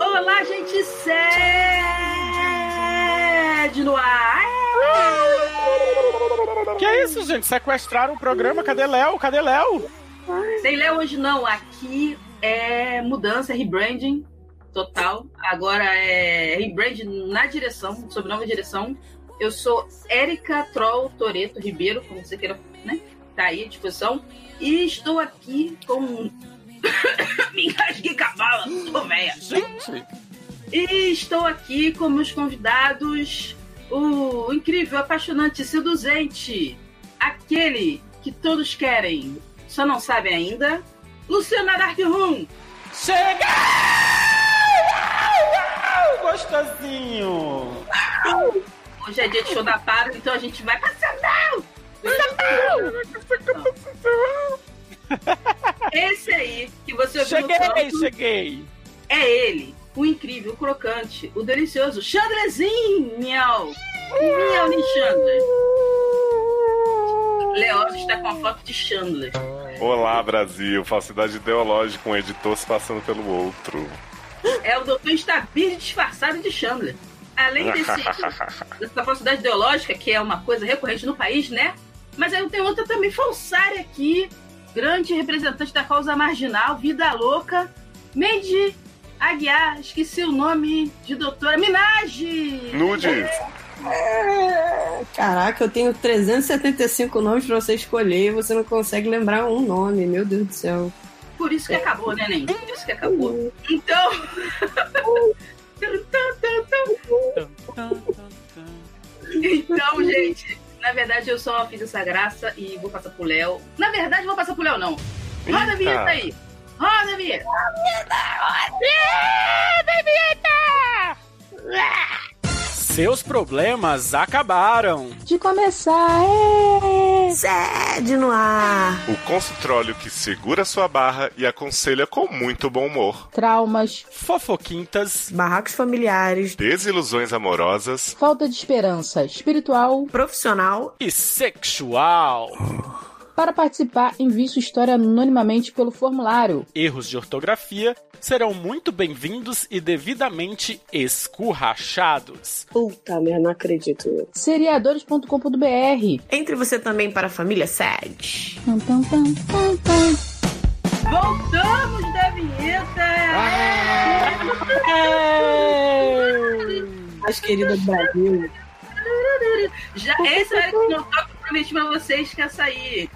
Olá, gente sede no ar! Que é isso, gente? Sequestraram o programa? Cadê Léo? Cadê Léo? Sem Léo hoje não. Aqui é mudança, é rebranding total. Agora é rebranding na direção, sob nova direção. Eu sou Érica Troll Toreto Ribeiro, como você queira, né? Tá aí à disposição. E estou aqui com. Me engasguei cavalo, tô velha. Gente! E estou aqui com meus convidados, o incrível, apaixonante, seduzente, aquele que todos querem, só não sabem ainda, Luciana Dark Room. Chega! Gostosinho! Hoje é dia de show da Paro, então a gente vai passar não! Esse aí que você ouviu no Cheguei, canto cheguei! é ele, o incrível, o crocante, o delicioso Chandlerzinho! Miau! Miau de Chandler. Leoz está com a foto de Chandler. Olá, Brasil. Falsidade ideológica, um editor se passando pelo outro. É o doutor Stabile disfarçado de Chandler. Além desse, dessa falsidade ideológica, que é uma coisa recorrente no país, né? Mas aí tem outra também falsária aqui, grande representante da causa marginal, vida louca, Mandy Aguiar, esqueci o nome de doutora Minaj! Nudes! Caraca, eu tenho 375 nomes pra você escolher e você não consegue lembrar um nome, meu Deus do céu. Por isso que acabou, né, Nen? Por isso que acabou. Então. então, gente, na verdade eu só fiz essa graça e vou passar pro Léo. Na verdade, vou passar pro Léo, não. Roda a vinheta aí! Roda a vinheta! Seus problemas acabaram! De começar, é... Sede no ar! O consultróleo que segura sua barra e aconselha com muito bom humor. Traumas, Fofoquintas, Barracos familiares, Desilusões amorosas. falta de esperança espiritual. profissional. e sexual. Para participar, envie sua história anonimamente pelo formulário. Erros de ortografia serão muito bem-vindos e devidamente escurrachados. Puta merda, não acredito. Seriadores.com.br Entre você também para a família Sede. Tam, tam, tam, tam, tam. Voltamos da vinheta! Mais querida do Brasil. Já, esse era que não toca, eu prometi pra vocês que ia sair.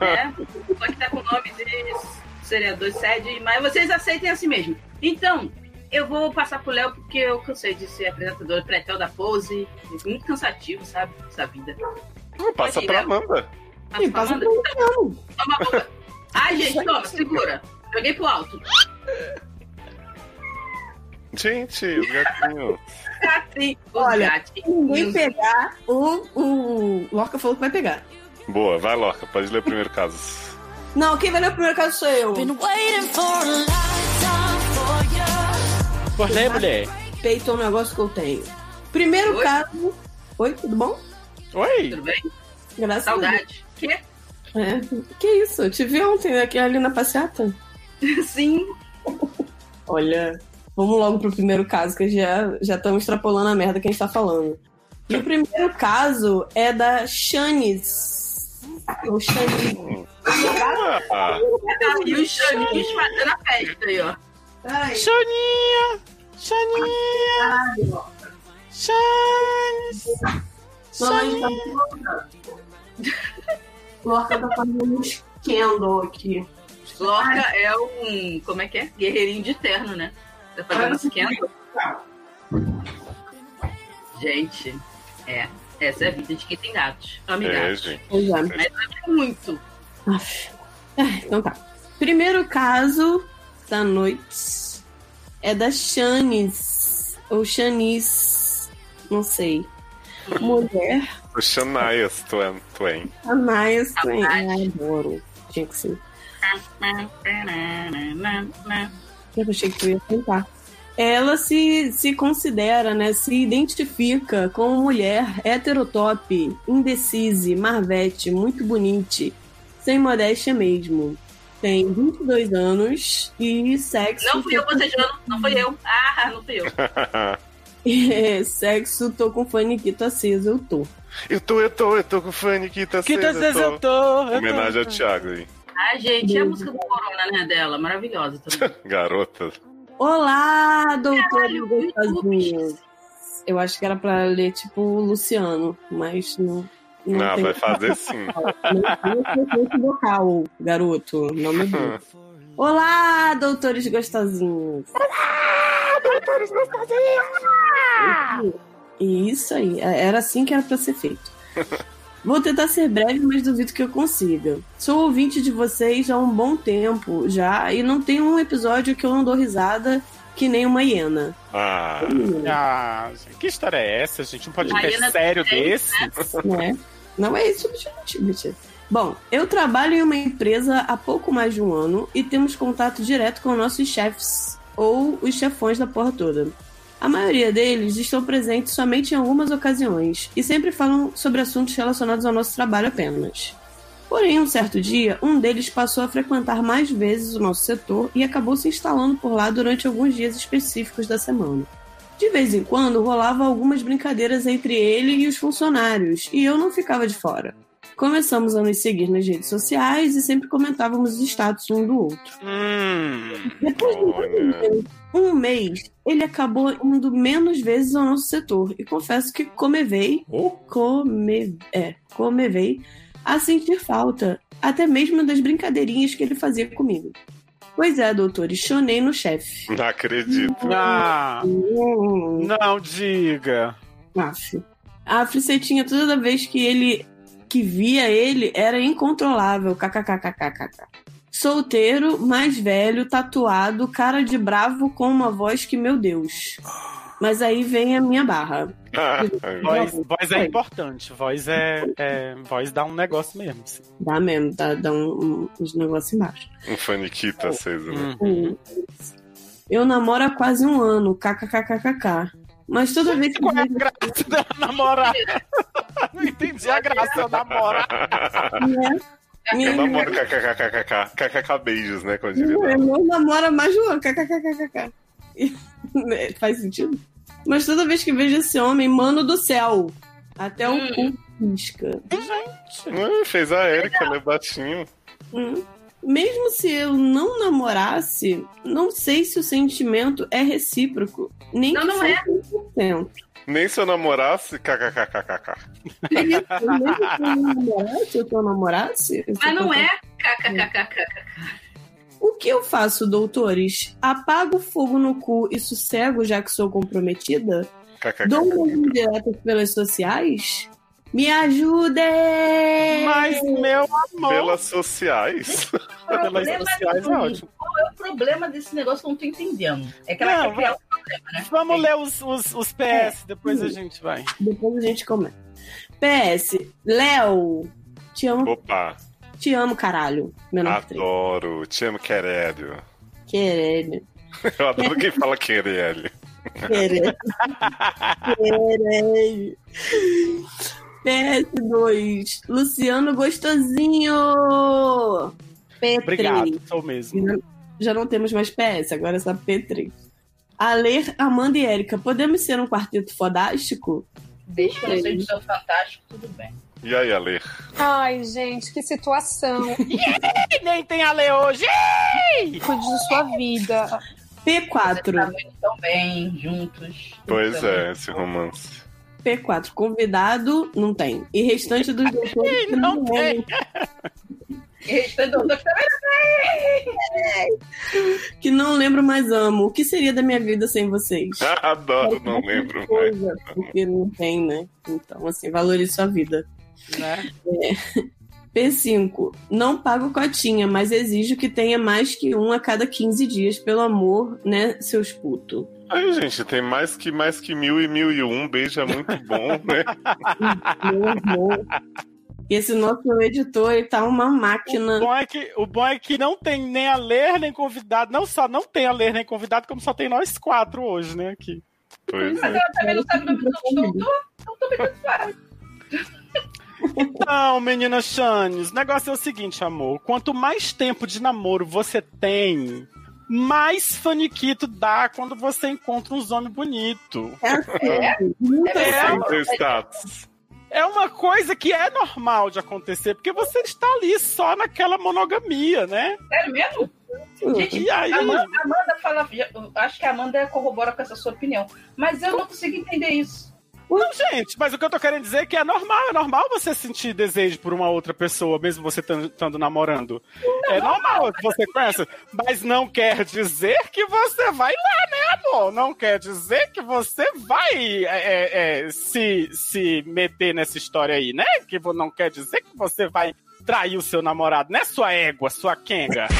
Né? Só que tá com o nome de seriador sede, mas vocês aceitem assim mesmo. Então, eu vou passar pro Léo porque eu cansei de ser apresentador pretel da pose. Muito cansativo, sabe? Essa vida. Não, passa pra Léo. Amanda. Passa pra passa Amanda? Toma a boca. Ai, gente, toma, segura. Joguei pro alto. Gente, o gatinho. Gatinho, Olha, gatinhos. Ninguém pegar, o, o Lorca falou que vai pegar. Boa, vai, Lorca. Pode ler o primeiro caso. Não, quem vai ler o primeiro caso sou eu. Por lei, mulher. Peito é um negócio que eu tenho. Primeiro Oi? caso. Oi, tudo bom? Oi! Tudo bem? Graças a Deus. Saudade. Que? É. Que isso? Eu te vi ontem aqui ali na passeata. Sim. Olha, vamos logo pro primeiro caso, que já já estamos extrapolando a merda que a gente tá falando. E o primeiro caso é da Shanis. Shanis. Ah, E os chaninhos fazendo a festa aí, ó. Ai, Xaninha! Xaninha! caralho. Xanis! Não, a gente tá Lorca tá fazendo um escândalo aqui. Lorca é um. Como é que é? Guerreirinho de terno, né? Tá fazendo esquenta. Gente, é. Essa é a vida de quem tem gatos. é, Amigados. gente. Pois é. Mas é muito. Aff. Ah, Então tá. Primeiro caso da noite é da Shanis. Ou Shanis. Não sei. Mulher. O Shanias Twain. Twain. Anais Twain. Ai, adoro. Tinha que ser. Eu achei que tu ia tentar. Ela se, se considera, né, se identifica como mulher heterotop, indecise, marvete, muito bonite, sem modéstia mesmo. tem 22 anos e sexo. Não fui eu bocejando, não fui eu. Ah, não fui eu. É, sexo, tô com faniquito aceso, eu tô. eu tô, eu tô, eu tô com o fone que tá Que às vezes eu tô. eu tô. Homenagem ao Thiago aí. Ah, gente, e a música do Corona, né, dela? Maravilhosa também. Garota. Olá, doutor. Eu acho que era pra ler tipo Luciano, mas não. Não, Não, tem vai fazer sim. Não tem vocal, garoto. Não me dê. Olá, doutores gostosinhos. Isso aí, era assim que era pra ser feito. Vou tentar ser breve, mas duvido que eu consiga. Sou ouvinte de vocês há um bom tempo já e não tem um episódio que eu não dou risada que nem uma hiena. Ah, Ah, que história é essa, gente? Um podcast Mariana sério tem, desse? né? Não é isso, gente. Bom, eu trabalho em uma empresa há pouco mais de um ano e temos contato direto com nossos chefes ou os chefões da porra toda. A maioria deles estão presentes somente em algumas ocasiões e sempre falam sobre assuntos relacionados ao nosso trabalho apenas. Porém, um certo dia, um deles passou a frequentar mais vezes o nosso setor e acabou se instalando por lá durante alguns dias específicos da semana. De vez em quando rolava algumas brincadeiras entre ele e os funcionários, e eu não ficava de fora. Começamos a nos seguir nas redes sociais e sempre comentávamos os status um do outro. Hum. Depois de. Um mês, ele acabou indo menos vezes ao nosso setor, e confesso que comevei, come, é, comevei a sentir falta, até mesmo das brincadeirinhas que ele fazia comigo. Pois é, doutor, chonei no chefe. não acredito. Ah, Hum, não diga. Aff. A fricetinha toda vez que ele que via ele era incontrolável. KKKKKK. Solteiro, mais velho, tatuado, cara de bravo com uma voz que, meu Deus. Mas aí vem a minha barra. Voz, voz é importante. Voz é, é- Voz dá um negócio mesmo. assim. Dá mesmo, dá, dá um, um, uns negócios embaixo. um faniquito aceso, né? Hum. Eu namoro há quase um ano, kkkkkk. Mas toda vez que Qual é a graça da namorar? Não entendi a graça, eu namoro. né, Eu minha namoro kkkkkk. Kkk beijos, né? Como diria. Meu irmão namora mais de um. É, Faz sentido? Mas toda vez que vejo esse homem, mano do céu, até o cu pisca. Hum, fez a Erika, né? Batinho. Hum. Mesmo se eu não namorasse, não sei se o sentimento é recíproco. Nem Não, que não é. seja 100%. Nem se eu namorasse, kkkkk. Mesmo se eu namorasse, se eu namorasse... Mas não é kkkkkk. O que eu faço, doutores? Apago o fogo no cu e sossego, já que sou comprometida? Dou umas Kkkk. indiretas pelas sociais? Me ajudem! Mas, meu amor. Pelas sociais. Pelas sociais é ótimo. Qual é o problema desse negócio que eu não tô entendendo? É que ela Não, quer criar um? Vamos ler os, os, os PS, depois a gente vai. Depois a gente comenta. PS, Léo, te amo, Opa, te amo, caralho. Menor que três. adoro. Te amo, querelho. Querelho. Eu adoro quem fala querelho. Querelho. Querelho. PS2, Luciano Gostosinho. P3. Obrigado, sou mesmo. Já- Já não temos mais PS, agora é só P3. Aler, Amanda e Érica, podemos ser um quarteto fodástico? Desde que eu não seja fantástico, tudo bem. E aí, Ale? Ai, gente, que situação. Nem tem a ler hoje. Cuide de sua vida. Tá P4. muito tão bem, juntos. Pois Então, é, esse romance. P4. Convidado, não tem. E restante dos doutores que Não tem. que não lembro mais amo. O que seria da minha vida sem vocês? Adoro, não lembro mais. Coisa, porque não tem, né? Então, assim, valorize sua vida. Né? P5. Não pago cotinha, mas exijo que tenha mais que um a cada 15 dias, pelo amor, né, seus putos. Aí, gente, tem mais que mais que mil e mil e um. Beijo é muito bom, né? Meu amor. Esse nosso editor, ele tá uma O máquina. bom, é que, o bom é que não tem nem a ler, nem convidado. Não só não tem a ler, nem convidado, como só tem nós quatro hoje, né? Aqui. Pois Mas é. ela também não sabe o nome do doutor, então também tanto faz. Não, menina Chanes, o negócio é o seguinte, amor. Quanto mais tempo de namoro você tem, mais faniquito dá quando você encontra uns homens bonitos. É assim. Muito É assim. Sem ter status. É uma coisa que é normal de acontecer, porque você está ali só naquela monogamia, né? Sério mesmo? Gente, E aí? Amanda, Amanda fala. Acho que a Amanda corrobora com essa sua opinião. Mas eu não consigo entender isso. Não, gente, mas o que eu tô querendo dizer é que é normal, é normal você sentir desejo por uma outra pessoa, mesmo você estando namorando. é normal que você conhece, mas não quer dizer que você vai lá, né, amor? Não quer dizer que você vai é, é, é, se, se meter nessa história aí, né? Que não quer dizer que você vai trair o seu namorado, né, sua égua, sua quenga?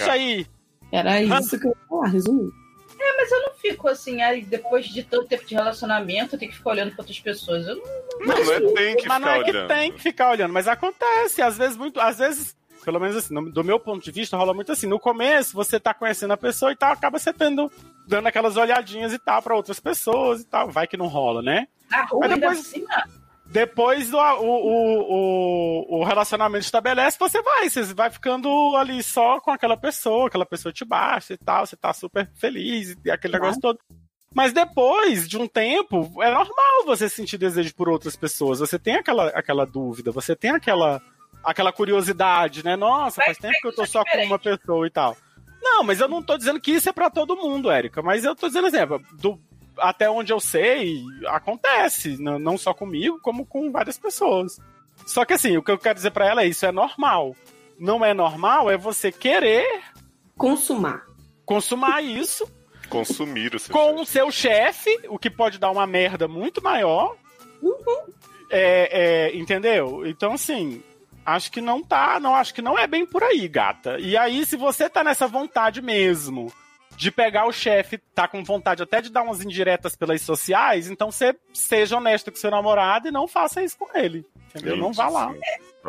Isso aí. Era isso que eu ia falar, resumindo. É, mas eu não fico assim, aí depois de tanto tempo de relacionamento, eu tenho que ficar olhando pra outras pessoas. Eu não... Não, não é tem que Mas não é que olhando. tem que ficar olhando, mas acontece, às vezes muito, às vezes, pelo menos assim, do meu ponto de vista, rola muito assim, no começo você tá conhecendo a pessoa e tal, acaba você tendo dando aquelas olhadinhas e tal pra outras pessoas e tal, vai que não rola, né? Na rua Mas ainda depois- assim, Depois o, o, o, o, relacionamento estabelece, você vai, você vai ficando ali só com aquela pessoa, aquela pessoa te baixa e tal, você tá super feliz e aquele negócio todo. Mas depois de um tempo, é normal você sentir desejo por outras pessoas. Você tem aquela, aquela dúvida, você tem aquela, aquela curiosidade, né? Nossa, faz tempo que eu tô só com uma pessoa e tal. Não, mas eu não tô dizendo que isso é pra todo mundo, Érica. Mas eu tô dizendo exemplo, do, até onde eu sei, acontece. Não, só comigo, como com várias pessoas. Só que assim, o que eu quero dizer pra ela é isso é normal. Não é normal é você querer Consumar. consumar isso Consumir o seu com o seu chefe, o que pode dar uma merda muito maior. É, é, entendeu? Então, assim, acho que não tá, não acho que não é bem por aí, gata. E aí, se você tá nessa vontade mesmo de pegar o chefe, tá com vontade até de dar umas indiretas pelas sociais, então você seja honesto com seu namorado e não faça isso com ele. Entendeu? não vá lá.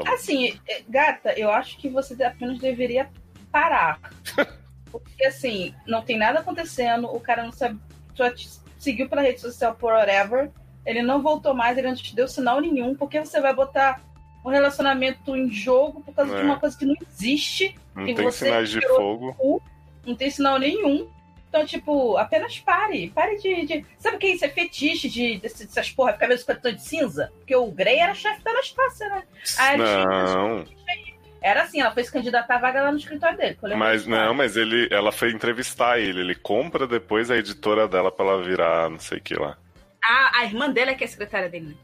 Assim, é, gata, eu acho que você apenas deveria parar. Porque assim, não tem nada acontecendo, o cara não sabe. Só te seguiu pela rede social por whatever. Ele não voltou mais, ele não te deu sinal nenhum. Porque você vai botar um relacionamento em jogo por causa É. de uma coisa que não existe. Não tem você sinais de fogo. Não tem sinal nenhum. Então, tipo, apenas pare. Pare de. de... Sabe o que é isso? É fetiche de, desse- dessas porra, ficar vendo 50 tons de cinza? Porque o Grey era chefe da Anastácia, né? Tinha- Não, Era assim, ela foi se candidatar à vaga lá no escritório dele. mas não, mas ele, ela foi entrevistar ele. Ele compra depois a editora dela pra ela virar não sei o que lá. Ah, a irmã dela é que é a secretária dele, né?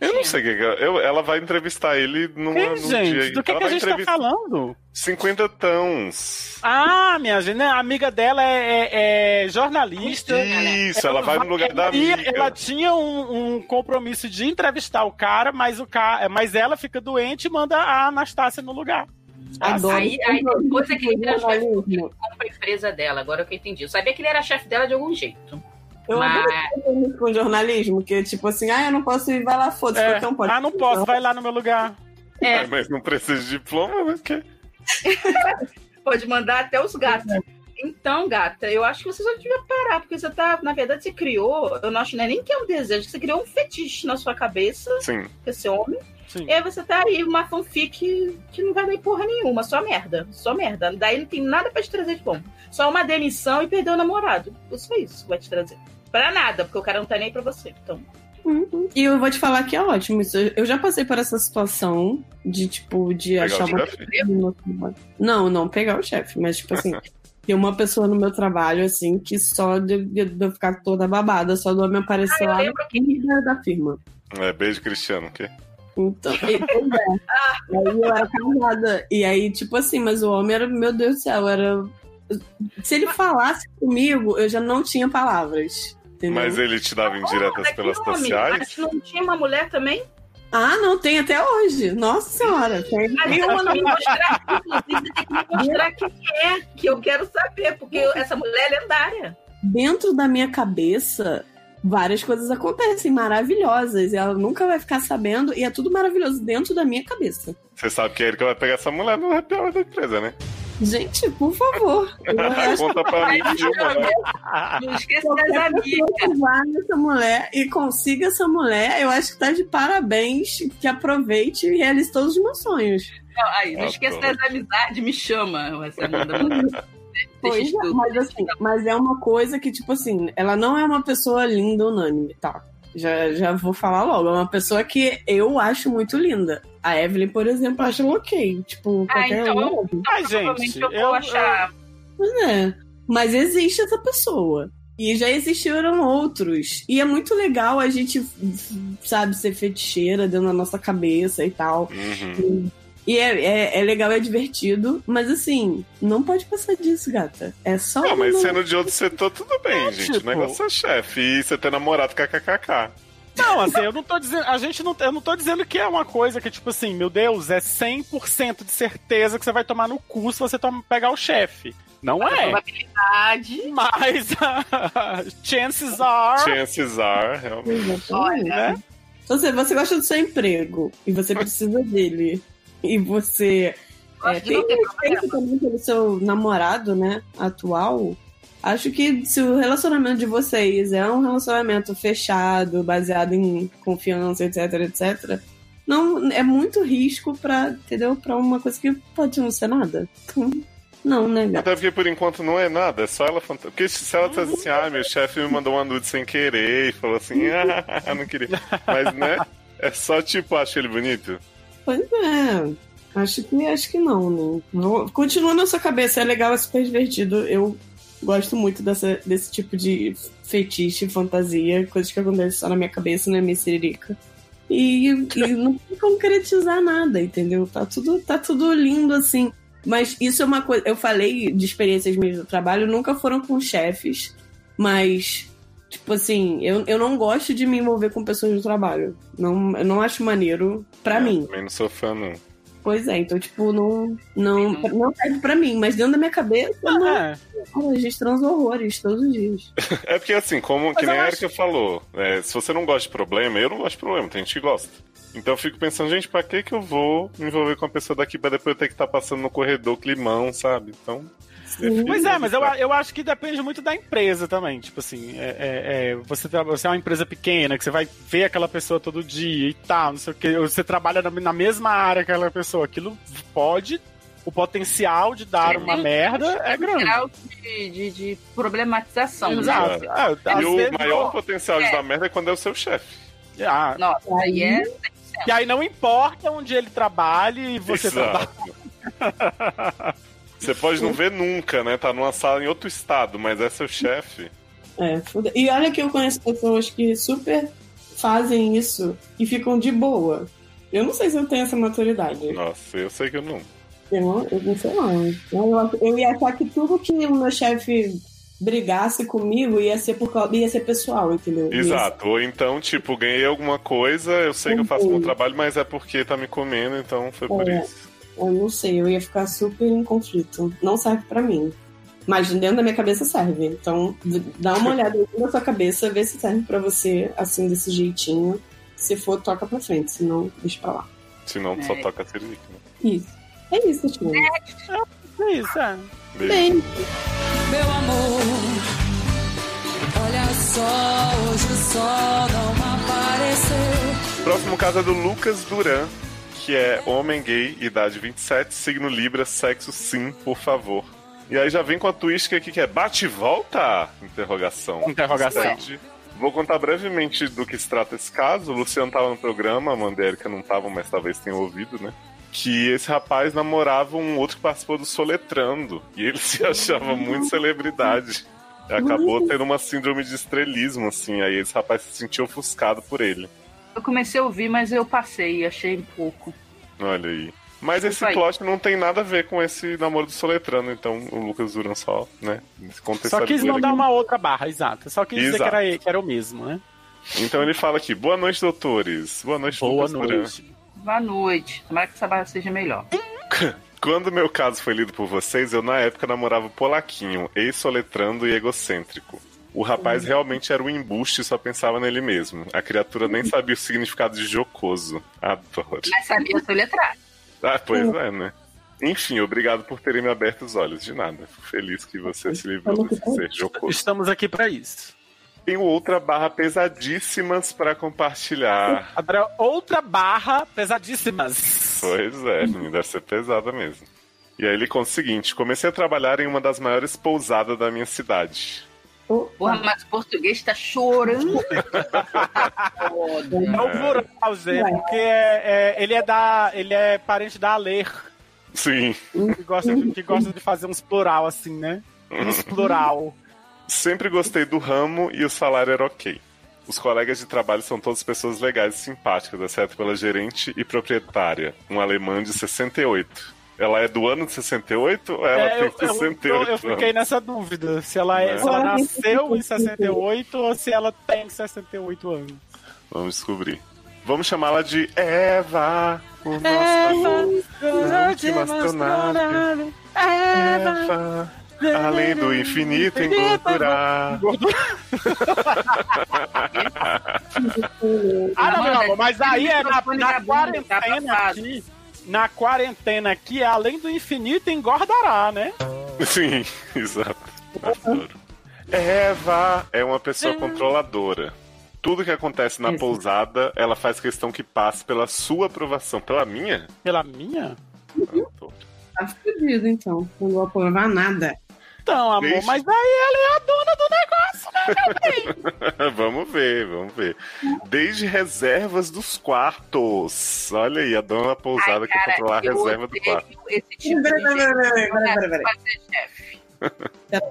Eu não sei o que. que ela- Eu, ela vai entrevistar ele num, Quem, num gente? dia. Do que, ela que a vai gente tá entrevistar falando? 50 tons. Ah, minha gente, né? a amiga dela é, é- é jornalista. Isso, ela vai no lugar da E amiga. ela tinha um, um compromisso de entrevistar o cara, mas o cara, mas ela fica doente e manda a Anastácia no lugar. Adoro. Aí, aí depois é que ele vira chefe compra a empresa dela, agora que eu entendi. Eu sabia que ele era chefe dela de algum jeito. Eu Mas- adoro isso com jornalismo, que tipo assim, ah, eu não posso ir, vai lá, foda-se, É. um pode. Ah, não posso, vai lá no meu lugar. É, Ai, mas não precisa de diploma, né? Que- pode mandar até os gatos. Então, gata, eu acho que você só devia parar, porque você tá, na verdade, você criou, eu não acho né, nem que é um desejo, você criou um fetiche na sua cabeça, Sim. com esse homem, Sim. e aí você tá aí, uma fanfic que não vai dar em porra nenhuma, só merda, só merda. Daí não tem nada pra te trazer de bom. Só uma demissão e perder o namorado. Só isso que vai te trazer. Pra nada, porque o cara não tá nem aí pra você. Então, Uhum. E eu vou te falar que é ótimo. Isso, eu já passei por essa situação de, tipo, de Pegar achar o uma chefe? Não, não pegar o chefe, mas, tipo assim, ter uma pessoa no meu trabalho, assim, que só de, de- eu ficar toda babada, só do homem aparecer Ah, lá no da, firma. É, beijo, Cristiano. Que? Então, e, pois é. Aí eu era casada. E aí, tipo assim, mas o homem era, meu Deus do céu, era. Se ele falasse comigo, eu já não tinha palavras. Entendeu? Mas ele te dava indiretas Mas pelas homem? sociais? Mas não tinha uma mulher também? Ah, não, tem até hoje. Nossa senhora. Tem, Mas tem você uma tem que me mostrar, inclusive, você tem que me mostrar quem é, que eu quero saber, porque eu- essa mulher é lendária. dentro da minha cabeça, várias coisas acontecem maravilhosas. E ela nunca vai ficar sabendo, e é tudo maravilhoso dentro da minha cabeça. Você sabe que é ele que vai pegar essa mulher no happy hour da empresa, né? Gente, por favor. Eu acho Conta pra mim, Dilma, né? Não esqueça das pessoa amigas. que vá nessa mulher e consiga essa mulher, eu acho que tá de parabéns, que aproveite e realize todos os meus sonhos. Não, aí, não Ah, esqueça das amizades, me chama. Essa Amanda. Pois é, mas assim, mas é uma coisa que, tipo assim, ela não é uma pessoa linda unânime, tá? Já, já vou falar logo. É uma pessoa que eu acho muito linda. A Evelyn, por exemplo, acha ok. Tipo, Ah, qualquer então- um. Ai, Provavelmente gente, eu vou eu, achar. É. Mas existe essa pessoa. E já existiram outros. E é muito legal a gente, sabe, ser feticheira dentro da nossa cabeça e tal. Uhum. E é, é, é legal, é divertido. Mas assim, não pode passar disso, gata. É só. Não, mas não- sendo de outro setor, tudo bem, É, gente. tipo- O negócio é chefe. E você ter namorado kkkk. Não, assim, eu não tô dizendo. A gente não. Eu não tô dizendo que é uma coisa que, tipo assim, meu Deus, é 100% de certeza que você vai tomar no cu se você toma, pegar o chefe. Não A é. probabilidade. Mas chances are. Chances are, realmente. Olha, Né? Então, se você gosta do seu emprego e você precisa dele, e você é, tem respeito também pelo seu namorado, né, atual, acho que se o relacionamento de vocês é um relacionamento fechado, baseado em confiança, etc, etc, não é muito risco pra, entendeu? Pra uma coisa que pode não ser nada. Então, Não, né, gata? Até porque por enquanto não é nada, é só ela fantasia. Porque se ela dissesse assim, ah, meu chefe me mandou uma nude sem querer e falou assim, ah, não queria. Mas, né? É só tipo, acho ele bonito. Pois é. Acho que acho que não, né? Vou- Continua na sua cabeça, é legal, é super divertido. Eu gosto muito dessa, desse tipo de fetiche, fantasia, coisas que acontecem só na minha cabeça, na minha siririca. E, e não tem concretizar nada, entendeu? Tá tudo, tá tudo lindo assim. Mas isso é uma coisa. Eu falei de experiências minhas do trabalho, nunca foram com chefes, mas. Tipo assim, eu, eu não gosto de me envolver com pessoas do trabalho. Não, eu não acho maneiro pra É, mim. Também não sou fã, não. Pois é, então, tipo, não, não, não serve pra mim, mas dentro da minha cabeça, não. É. A gente transa horrores todos os dias. É porque assim, como Mas que nem a acho- Erika falou, é, se você não gosta de problema, eu não gosto de problema, tem gente que gosta. Então eu fico pensando, gente, pra que que eu vou me envolver com a pessoa daqui pra depois eu ter que estar passando no corredor climão, sabe? Então. Pois é, mas eu, eu acho que depende muito da empresa também. Tipo assim, é, é- é, você, você é uma empresa pequena, que você vai ver aquela pessoa todo dia e tal, não sei o que. Você trabalha na, na mesma área que aquela pessoa. Aquilo pode. O potencial de dar Sim. uma merda é grande. grau de, de, de problematização. né? Exato. Ah, às E o vezes- maior potencial de dar merda é quando é o seu chefe. Ah, Nossa, aí é. e aí não importa onde ele trabalhe, você trabalha. Você pode não ver nunca, né? Tá numa sala em outro estado, mas é seu chefe. É, foda- E olha que eu conheço pessoas que super fazem isso e ficam de boa. Eu não sei se eu tenho essa maturidade. Nossa, eu sei que eu não. Eu, não- eu não sei não. Eu, eu ia achar que tudo que o meu chefe brigasse comigo ia ser por causa, ia ser pessoal, entendeu? Exato. Ou então, tipo, ganhei alguma coisa, eu sei que eu faço meu trabalho, mas é porque tá me comendo, então foi por É. isso. Eu não sei, eu ia ficar super em conflito. Não serve pra mim. Mas dentro da minha cabeça serve. Então, dá uma olhada dentro da sua cabeça, vê se serve pra você assim, desse jeitinho. Se for, toca pra frente. Se não, deixa pra lá. Senão só É. toca a né? Isso. É isso, Tio. É isso, é. Beijo. Bem, Meu amor, olha só, hoje o sol não apareceu. Próximo caso é do Lucas Duran, que é homem gay, idade 27, signo Libra, sexo sim, por favor. E aí já vem com a twist aqui que é bate e volta? Interrogação. Interrogação. Sete. Vou contar brevemente do que se trata esse caso. O Luciano tava no programa, a Amanda e a Erika não estavam, mas talvez tenham ouvido, né? Que esse rapaz namorava um outro que participou do Soletrando. E ele se achava muito celebridade. Acabou tendo uma síndrome de estrelismo, assim. Aí esse rapaz se sentiu ofuscado por ele. Eu comecei a ouvir, mas eu passei, achei pouco. Olha aí. Mas esse aí. plot não tem nada a ver com esse namoro do Soletrando, então o Lucas Duran só, né? Só quis mandar aqui. uma outra barra, exato. Só quis dizer que Exato. era, que era o mesmo, né? Então ele fala aqui: boa noite, doutores. Boa noite, Boa Lucas Duran. noite. Boa noite. Tomara que essa barra seja melhor. Quando meu caso foi lido por vocês, eu na época namorava o Polaquinho, ex-soletrando e egocêntrico. O rapaz realmente era um embuste e só pensava nele mesmo. A criatura nem sabia o significado de jocoso. Adoro. Mas sabia soletrar. Ah, pois é, né? Enfim, obrigado por terem me aberto os olhos. De nada. Fico feliz que você se livrou desse ser jocoso. Estamos aqui pra isso. Tenho outra barra pesadíssimas pra compartilhar. Agora, outra barra pesadíssimas. Pois é, deve ser pesada mesmo. E aí ele conta o seguinte: comecei a trabalhar em uma das maiores pousadas da minha cidade. Porra, mas o português tá chorando. É o plural, Zé, porque é- é- ele é da. ele é parente da Aler, Sim. que gosta, de, que gosta de fazer uns plural assim, né? Uns plural. Sempre gostei do ramo e o salário era ok. Os colegas de trabalho são todas pessoas legais e simpáticas, exceto pela gerente e proprietária, uma alemã de 68. Ela é do ano de 68 ou ela É, eu, tem eu- 68 eu- eu fiquei anos? nessa dúvida, se ela, é, É. se ela nasceu em 68 ou se ela tem 68 anos. Vamos descobrir. Vamos chamá-la de Eva, por nossa última astronave. Eva, além do infinito engordurar. Ah, não, amor, mas aí é na, microfone na bunda, tá quarentena aqui. Na quarentena aqui, além do infinito, engordará, né? Sim, exato. Adoro. Eva é uma pessoa controladora. Tudo que acontece na Isso. pousada, ela faz questão que passe pela sua aprovação. Pela minha? Pela minha? Adoro. Tá fudido, então. Não vou aprovar nada. Então, amor, Deixa. mas aí ela é a dona do negócio, né, meu bem? vamos ver, vamos ver. Desde reservas dos quartos. Olha aí, a dona da pousada Ai, quer cara, controlar a reserva do quarto. Esse tipo Peraí, peraí, peraí, peraí.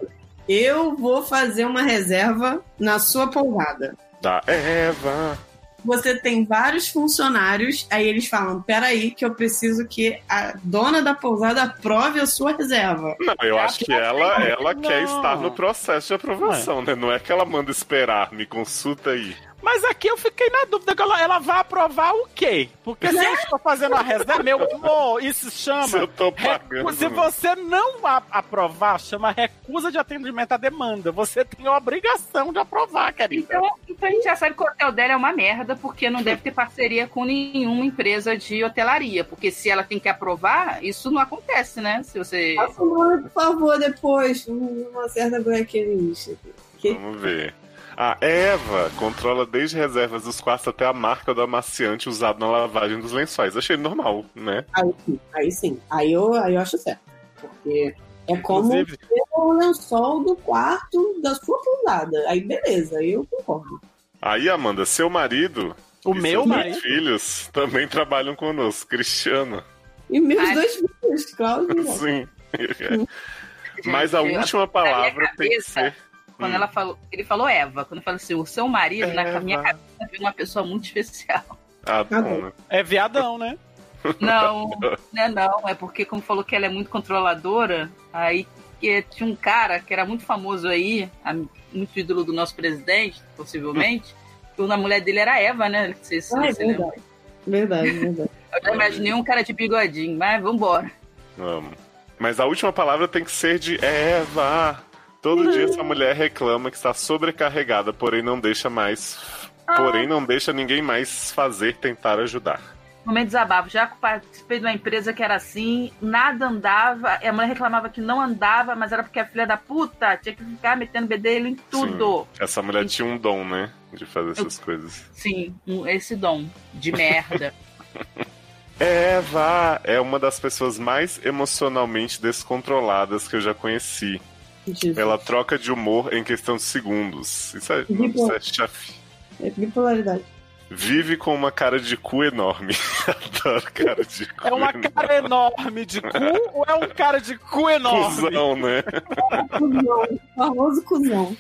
Eu vou fazer uma reserva na sua pousada. Da Eva. Você tem vários funcionários, aí eles falam: peraí, que eu preciso que a dona da pousada aprove a sua reserva. Não, eu acho que ela, ela quer estar no processo de aprovação, né? Não é que ela manda esperar, me consulta aí. Mas aqui eu fiquei na dúvida que ela, ela vai aprovar o quê? Porque se eu estou fazendo a reserva, meu amor, isso chama. Se eu tô pagando. Se né? você não a- aprovar, chama recusa de atendimento à demanda. Você tem a obrigação de aprovar, querida. Então, então a gente já sabe que o hotel dela é uma merda, porque não deve ter parceria com nenhuma empresa de hotelaria. Porque se ela tem que aprovar, isso não acontece, né? Se você. Por favor, depois. Uma certa. Que? Vamos ver. A Eva controla desde reservas dos quartos até a marca do amaciante usado na lavagem dos lençóis. Achei normal, né? Aí sim, aí sim. Aí eu, aí eu acho certo. Porque é como Inclusive, o lençol do quarto da sua pousada. Aí beleza, aí eu concordo. Aí, Amanda, seu marido o e meu seus dois marido. filhos também trabalham conosco. Cristiano. E meus Ai. dois filhos, Cláudio. Sim. Gente, Mas a última palavra tem que ser. Quando Hum. ela falou, ele falou Eva. Quando eu falei assim, o seu marido, na Eva. minha cabeça, veio uma pessoa muito especial. Ah, Tá bom, né? É viadão, né? Não, não é não. É porque, como falou que ela é muito controladora, aí que tinha um cara que era muito famoso aí, a- muito ídolo do nosso presidente, possivelmente. nome da mulher dele era Eva, né? Vocês, Ah, é vocês lembram? verdade. Verdade, verdade. Eu já imaginei um cara de bigodinho, mas vambora. Vamos. Mas a última palavra tem que ser de Eva. Todo dia essa mulher reclama que está sobrecarregada, porém não deixa mais. Porém não deixa ninguém mais fazer tentar ajudar. Momento de desabafo. Já participei de uma empresa que era assim, nada andava. e A mulher reclamava que não andava, mas era porque a filha da puta tinha que ficar metendo bedelho em tudo. Essa mulher tinha um dom, né? De fazer essas coisas. Sim, um- esse dom de merda. Eva é uma das pessoas mais emocionalmente descontroladas que eu já conheci. Jesus. Ela troca de humor em questão de segundos. Isso é, isso é chefe. É bipolaridade. Vive com uma cara de cu enorme. Adoro cara de cu. É uma enorme. cara enorme de cu ou é um cara de cu enorme? Cusão, né? Cusão. Famoso cuzão.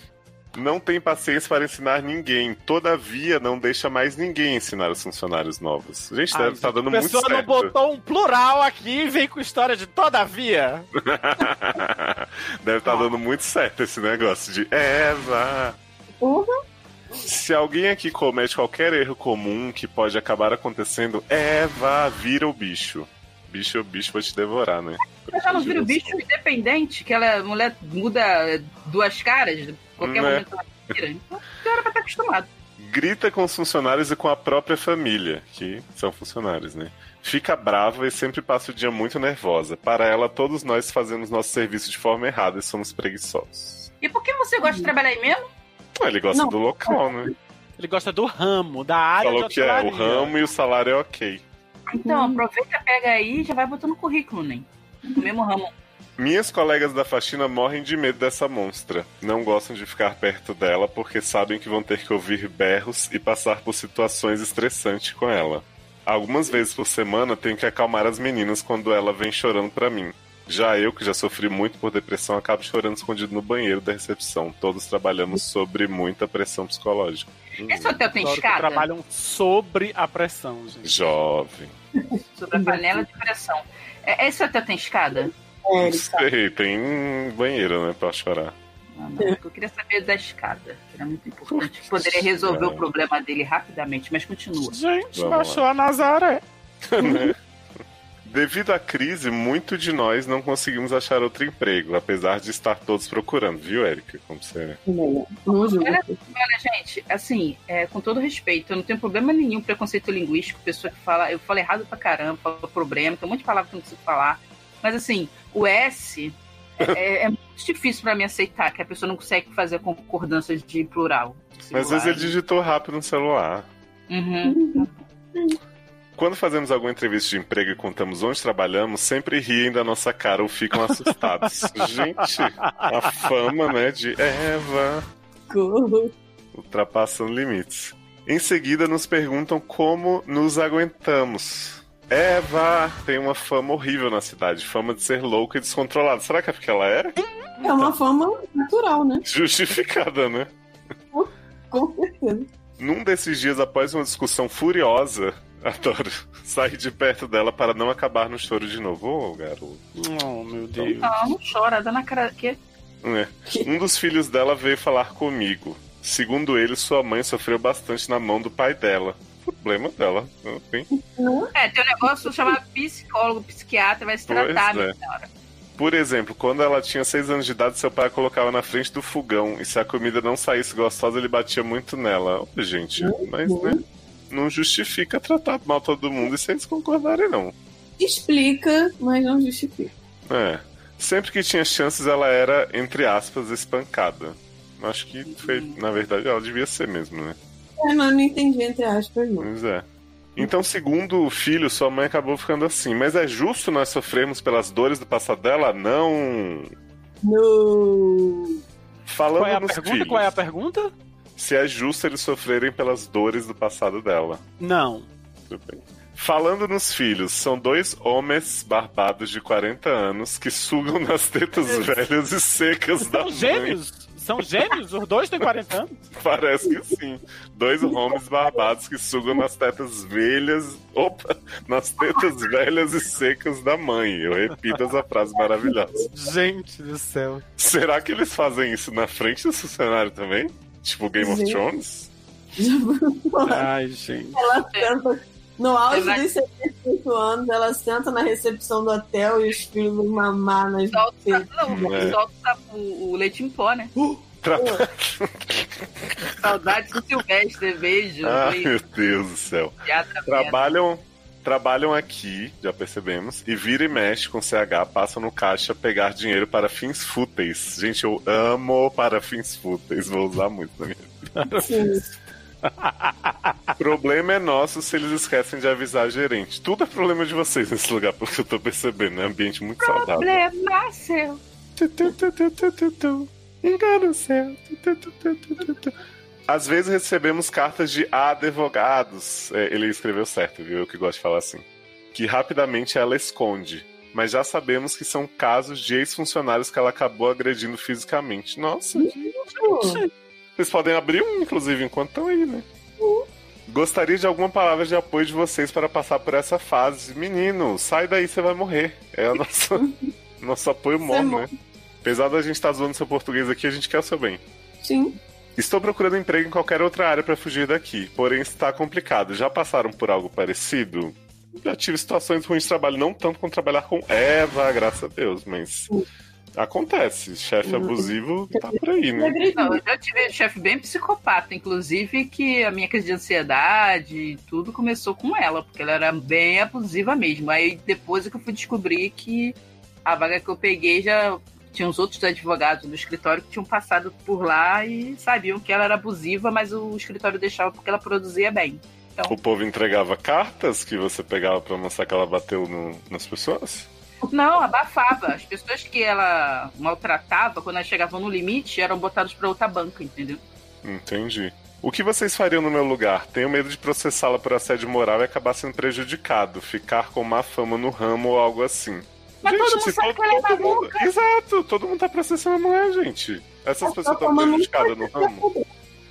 Não tem paciência para ensinar ninguém. Todavia, não deixa mais ninguém ensinar os funcionários novos. Gente, Ai, deve estar dando a muito pessoa não certo. botou um plural aqui e vem com história de todavia. deve estar dando muito certo esse negócio de Eva. Porra. Se alguém aqui comete qualquer erro comum que pode acabar acontecendo, Eva, vira o bicho. Bicho, o bicho vai te devorar, né? Ela já não vira o bicho independente, que ela, a mulher muda duas caras, qualquer Né? momento ela vira. Então, já era pra estar acostumado. Grita com os funcionários e com a própria família, que são funcionários, né? Fica brava e sempre passa o dia muito nervosa. Para ela, todos nós fazemos nosso serviço de forma errada e somos preguiçosos. E por que você gosta de trabalhar aí mesmo? Ah, Ele gosta Não. do local, né? Ele gosta do ramo, da área Falou de que é, o ramo e o salário é ok. Então, aproveita, pega aí e já vai botando no currículo, né? No mesmo ramo. Minhas colegas da faxina morrem de medo dessa monstra. Não gostam de ficar perto dela porque sabem que vão ter que ouvir berros e passar por situações estressantes com ela. Algumas vezes por semana tenho que acalmar as meninas quando ela vem chorando pra mim. Já eu, que já sofri muito por depressão, acabo chorando escondido no banheiro da recepção. Todos trabalhamos sobre muita pressão psicológica. Esse hotel tem Adoro que escada? trabalham sobre a pressão, gente. Jovem. Sobre a panela de pressão. É, Esse hotel tem escada? Não Érica. sei, tem banheiro, né, pra chorar. Não, não. Eu queria saber da escada, que era muito importante. Poderia resolver É. o problema dele rapidamente, mas continua. Gente, Vamos baixou a Nazaré. Né? Devido à crise, muito de nós não conseguimos achar outro emprego, apesar de estar todos procurando, viu, Érica? Como você... Não julgo. Olha, olha, gente, assim, é, com todo respeito, eu não tenho problema nenhum preconceito linguístico, pessoa que fala, eu falo errado pra caramba, falo problema, tem um monte de palavras que eu não consigo falar. Mas assim, o S é, é muito difícil pra mim aceitar que a pessoa não consegue fazer concordâncias de plural. Mas às vezes ele digitou rápido no celular. Uhum. Quando fazemos alguma entrevista de emprego e contamos onde trabalhamos, sempre riem da nossa cara ou ficam assustados. Gente, a fama, né, de Eva Socorro. ultrapassando limites. Em seguida, nos perguntam como nos aguentamos. Eva tem uma fama horrível na cidade, fama de ser louca e descontrolada. Será que é porque ela é? É uma fama natural, né? Justificada, né? Com certeza. Num desses dias, após uma discussão furiosa, adoro sair de perto dela para não acabar no choro de novo. Ô, garoto. Oh, meu Deus. Não, não chora, dá na cara que É. Um dos filhos dela veio falar comigo. Segundo ele, sua mãe sofreu bastante na mão do pai dela. Problema dela. tem? É, tem um negócio chamado psicólogo, psiquiatra, vai se Pois tratar, é. minha senhora. Por exemplo, quando ela tinha seis anos de idade, seu pai colocava na frente do fogão. E se a comida não saísse gostosa, ele batia muito nela. Ô, gente, mas né? Não justifica tratar mal todo mundo e se eles concordarem, não. Explica, mas não justifica. É. Sempre que tinha chances, ela era, entre aspas, espancada. Acho que foi, na verdade, ela devia ser mesmo, né? É, mas não entendi entre aspas, não. Pois é. Então, segundo o filho, sua mãe acabou ficando assim. Mas é justo nós sofrermos pelas dores do passado dela? Não. No. Falando Qual é a nos pergunta? filhos, Qual é a pergunta? se é justo eles sofrerem pelas dores do passado dela. Não. Tudo bem. Falando nos filhos, são dois homens barbados de 40 anos que sugam nas tetas velhas e secas da São mãe. gêmeos? São gêmeos? Os dois têm 40 anos? Parece que sim. Dois homens barbados que sugam nas tetas velhas. Opa! Nas tetas velhas e secas da mãe. Eu repito essa frase maravilhosa. Gente do céu. Será que eles fazem isso na frente do funcionário também? Tipo Game of Gente. Thrones? Ai, gente. Ela senta. No auge dos 78 anos, ela senta na recepção do hotel e os filhos vão mamar nas Solta, não, É. solta o, o leite em pó, né? Tra- Saudade do Silvestre, beijo. Ai, beijo, meu Deus do céu. Trabalham, trabalham aqui, já percebemos, e vira e mexe com CH, passam no caixa pegar dinheiro para fins fúteis. Gente, eu amo para fins fúteis, vou usar muito na minha vida. Sim. Problema é nosso se eles esquecem de avisar a gerente. Tudo é problema de vocês nesse lugar, porque eu tô percebendo, é um ambiente muito saudável. Problema seu. Tu, tu, tu, tu, tu, tu, tu. Engana o céu. Tu, tu, tu, tu, tu, tu, tu. Às vezes recebemos cartas de advogados. É, ele escreveu certo, viu? Eu que gosto de falar assim. Que rapidamente ela esconde. Mas já sabemos que são casos de ex-funcionários que ela acabou agredindo fisicamente. Nossa, vocês podem abrir um, inclusive, enquanto estão aí, né? Gostaria de alguma palavra de apoio de vocês para passar por essa fase. Menino, sai daí, você vai morrer. É o nosso, nosso apoio morre. né? Apesar da gente estar zoando seu português aqui, a gente quer o seu bem. Sim. Estou procurando emprego em qualquer outra área para fugir daqui, porém está complicado. Já passaram por algo parecido? Já tive situações ruins de trabalho, não tanto com trabalhar com Eva, graças a Deus, mas Acontece, chefe abusivo tá por aí, né? Não, eu já tive um chefe bem psicopata, inclusive, que a minha crise de ansiedade e tudo começou com ela, porque ela era bem abusiva mesmo. Aí depois é que eu fui descobrir que a vaga que eu peguei já tinha uns outros advogados do escritório que tinham passado por lá e sabiam que ela era abusiva, mas o escritório deixava porque ela produzia bem. Então, O povo entregava cartas que você pegava pra mostrar que ela bateu no- nas pessoas? Não, abafava. As pessoas que ela maltratava, quando elas chegavam no limite, eram botadas pra outra banca, entendeu? Entendi. O que vocês fariam no meu lugar? Tenho medo de processá-la por assédio moral e acabar sendo prejudicado, ficar com má fama no ramo ou algo assim. Mas todo mundo sabe que ela é todo mundo- maluca. Exato, todo mundo tá processando a mulher, gente. Essas pessoas estão prejudicadas no ramo.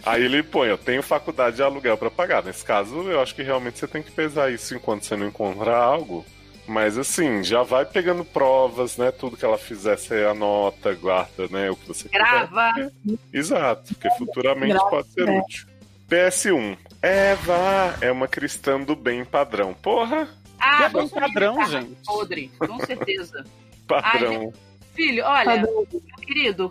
Aí ele põe, eu tenho faculdade de aluguel pra pagar. Nesse caso, eu acho que realmente você tem que pesar isso enquanto você não encontrar algo. Mas assim, já vai pegando provas, né? Tudo que ela fizer, você anota, guarda, né? O que você quiser. Grava. Exato, porque futuramente Grava, pode ser é. útil. PS1. Eva é uma cristã do bem padrão. Porra, Ah, é bom você padrão, gente. Podre, com certeza. padrão. Filho, olha, meu querido,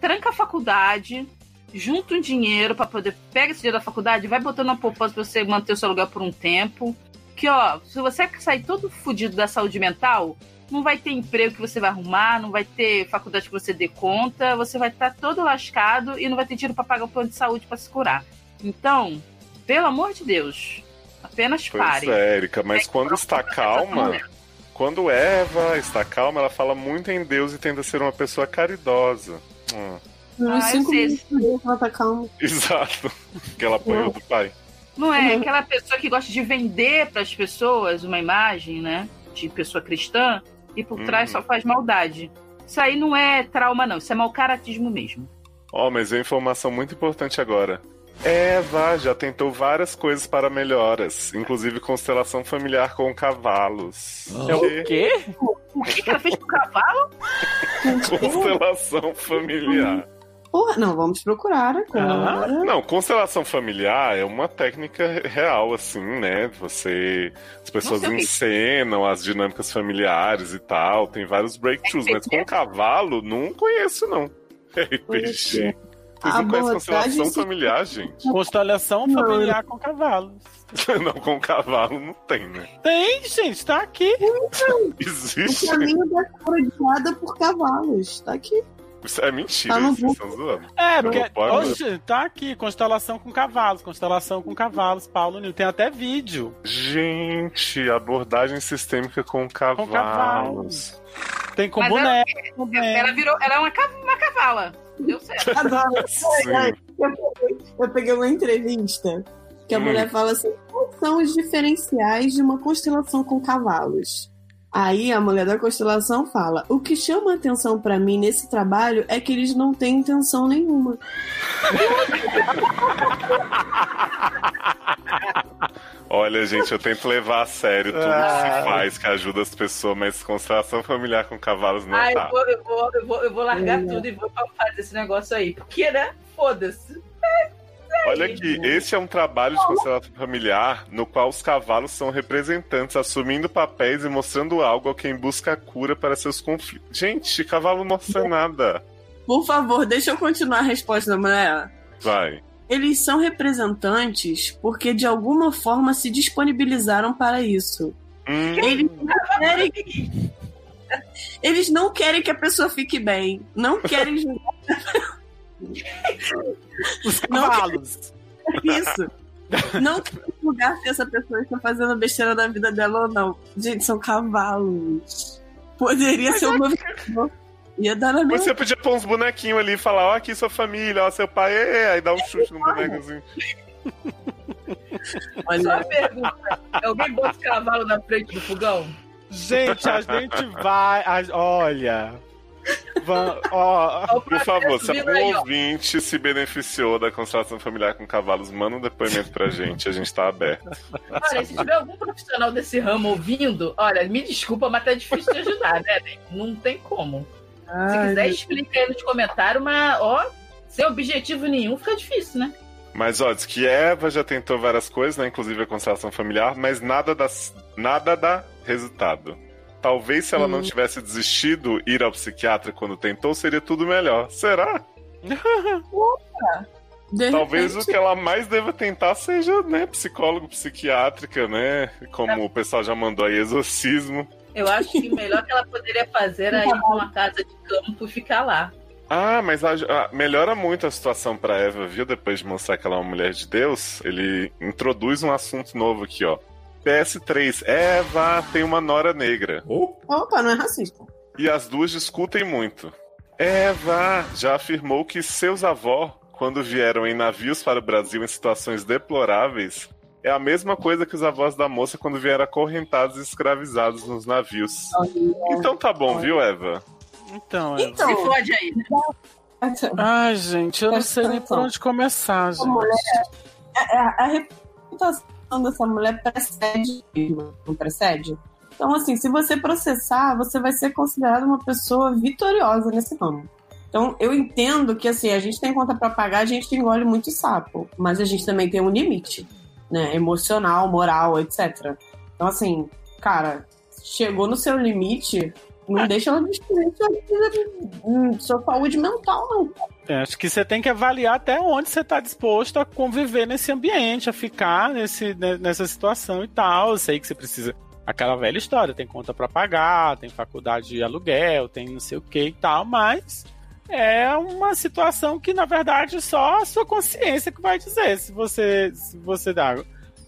tranca a faculdade, junta um dinheiro pra poder. Pega esse dinheiro da faculdade, vai botando uma poupança pra você manter o seu aluguel por um tempo. Que, ó, se você sair todo fudido da saúde mental, não vai ter emprego que você vai arrumar, não vai ter faculdade que você dê conta, você vai estar todo lascado e não vai ter dinheiro pra pagar o plano de saúde pra se curar. Então, pelo amor de Deus, apenas Pois pare. é, Erika, mas É, quando está calma, quando Eva está calma, ela fala muito em Deus e tenta ser uma pessoa caridosa. Hum, Uns Ah, eu cinco sei. minutos ela tá calma. exato. Que ela apanhou do pai. Não é Uhum. aquela pessoa que gosta de vender para as pessoas uma imagem, né? De pessoa cristã e por trás Uhum. só faz maldade. Isso aí não é trauma, não. Isso é mau caratismo mesmo. Ó, mas é informação muito importante agora. Eva já tentou várias coisas para melhoras, inclusive constelação familiar com cavalos. É o quê? O que, que ela fez com o cavalo? Constelação familiar. Porra, não, vamos procurar agora. Não, constelação familiar é uma técnica real, assim, né? Você. As pessoas Não o encenam as dinâmicas familiares e tal. Tem vários breakthroughs, mas com cavalo, não conheço, não. RPG. Vocês não conhecem constelação se- familiar, gente? Constelação Não. familiar com cavalos. não, com cavalo não tem, né? Tem, gente, tá aqui. O Existe. caminho da cura guiada por cavalos. Tá aqui. Isso é mentira, Tá no isso, vocês estão zoando. É, porque. Oxe, tá aqui, constelação com cavalos, constelação com cavalos, Paulo Nil. Tem até vídeo. Gente, abordagem sistêmica com cavalos. cavalos. Tem com Mas boneco também. Ela virou. Ela é uma, uma cavala. Deu certo. Peguei, eu peguei uma entrevista que a Hum. mulher fala assim: quais são os diferenciais de uma constelação com cavalos? Aí a mulher da constelação fala: o que chama atenção pra mim nesse trabalho é que eles não têm intenção nenhuma. Olha, gente, eu tento levar a sério tudo que Ah. se faz que ajuda as pessoas, mas constelação familiar com cavalos não Ah, tá. eu vou, eu, vou, eu, vou, eu vou largar Hum. tudo e vou fazer esse negócio aí. Porque, né? Foda-se. Olha aqui, esse é um trabalho de constelação familiar no qual os cavalos são representantes, assumindo papéis e mostrando algo a quem busca a cura para seus conflitos. Gente, cavalo não mostra nada. Por favor, deixa eu continuar a resposta da mulher. Vai. Eles são representantes porque de alguma forma se disponibilizaram para isso. Hum, Eles não querem. Eles não querem que a pessoa fique bem. Não querem julgar Os Não, cavalos. isso. Não querem julgar se essa pessoa está fazendo besteira da vida dela ou não. Gente, são cavalos. Poderia ser um governador. Ia dar na Mas você podia pôr uns bonequinhos ali e falar, ó, aqui sua família, ó, seu pai, é, é, aí dá um chute no bonecozinho. Só Olha, uma pergunta. Alguém bota o cavalo na frente do fogão? Gente, a gente vai. a- olha. Ó, Por favor, se algum aí, ouvinte se beneficiou da constelação familiar com cavalos, manda um depoimento pra gente, a gente tá aberto. Olha, se tiver algum profissional desse ramo ouvindo, olha, me desculpa, mas tá difícil de ajudar, né? Não tem como. Se ai, quiser, explica aí nos comentários, mas, ó, sem objetivo nenhum, fica difícil, né? Mas ó, diz que Eva já tentou várias coisas, né? Inclusive a constelação familiar, mas nada dá, nada dá resultado. Talvez se ela Hum. não tivesse desistido, ir ao psiquiatra quando tentou seria tudo melhor. Será? De Talvez repente, o que ela mais deva tentar seja, né, psicólogo, psiquiátrica, né? Como o pessoal já mandou aí, exorcismo. Eu acho que o melhor que ela poderia fazer era ir pra uma casa de campo e ficar lá. Ah, mas a- a- melhora muito a situação pra Eva, viu? Depois de mostrar que ela é uma mulher de Deus, ele introduz um assunto novo aqui, ó. PS3, Eva tem uma nora negra. Opa, não é racista. E as duas discutem muito. Eva já afirmou que seus avós, quando vieram em navios para o Brasil em situações deploráveis, é a mesma coisa que os avós da moça quando vieram acorrentados e escravizados nos navios. Então tá bom, viu, Eva? Então, é. Então, Se fode aí. Ai, gente, eu não sei nem por onde começar, gente. mulher- a, a reputação dessa mulher precede, não precede? Então, assim, se você processar, você vai ser considerado uma pessoa vitoriosa nesse ramo. Então, eu entendo que, assim, a gente tem conta pra pagar, a gente engole muito sapo, mas a gente também tem um limite, né? Emocional, moral, etc. Então, assim, cara, chegou no seu limite, não deixa ela destruir hum, sua saúde mental, não. É, acho que você tem que avaliar até onde você está disposto a conviver nesse ambiente, a ficar nesse, né, nessa situação e tal. Eu sei que você precisa. Aquela velha história, tem conta para pagar, tem faculdade de aluguel, tem não sei o que e tal, mas é uma situação que, na verdade, só a sua consciência que vai dizer se você, se você dá.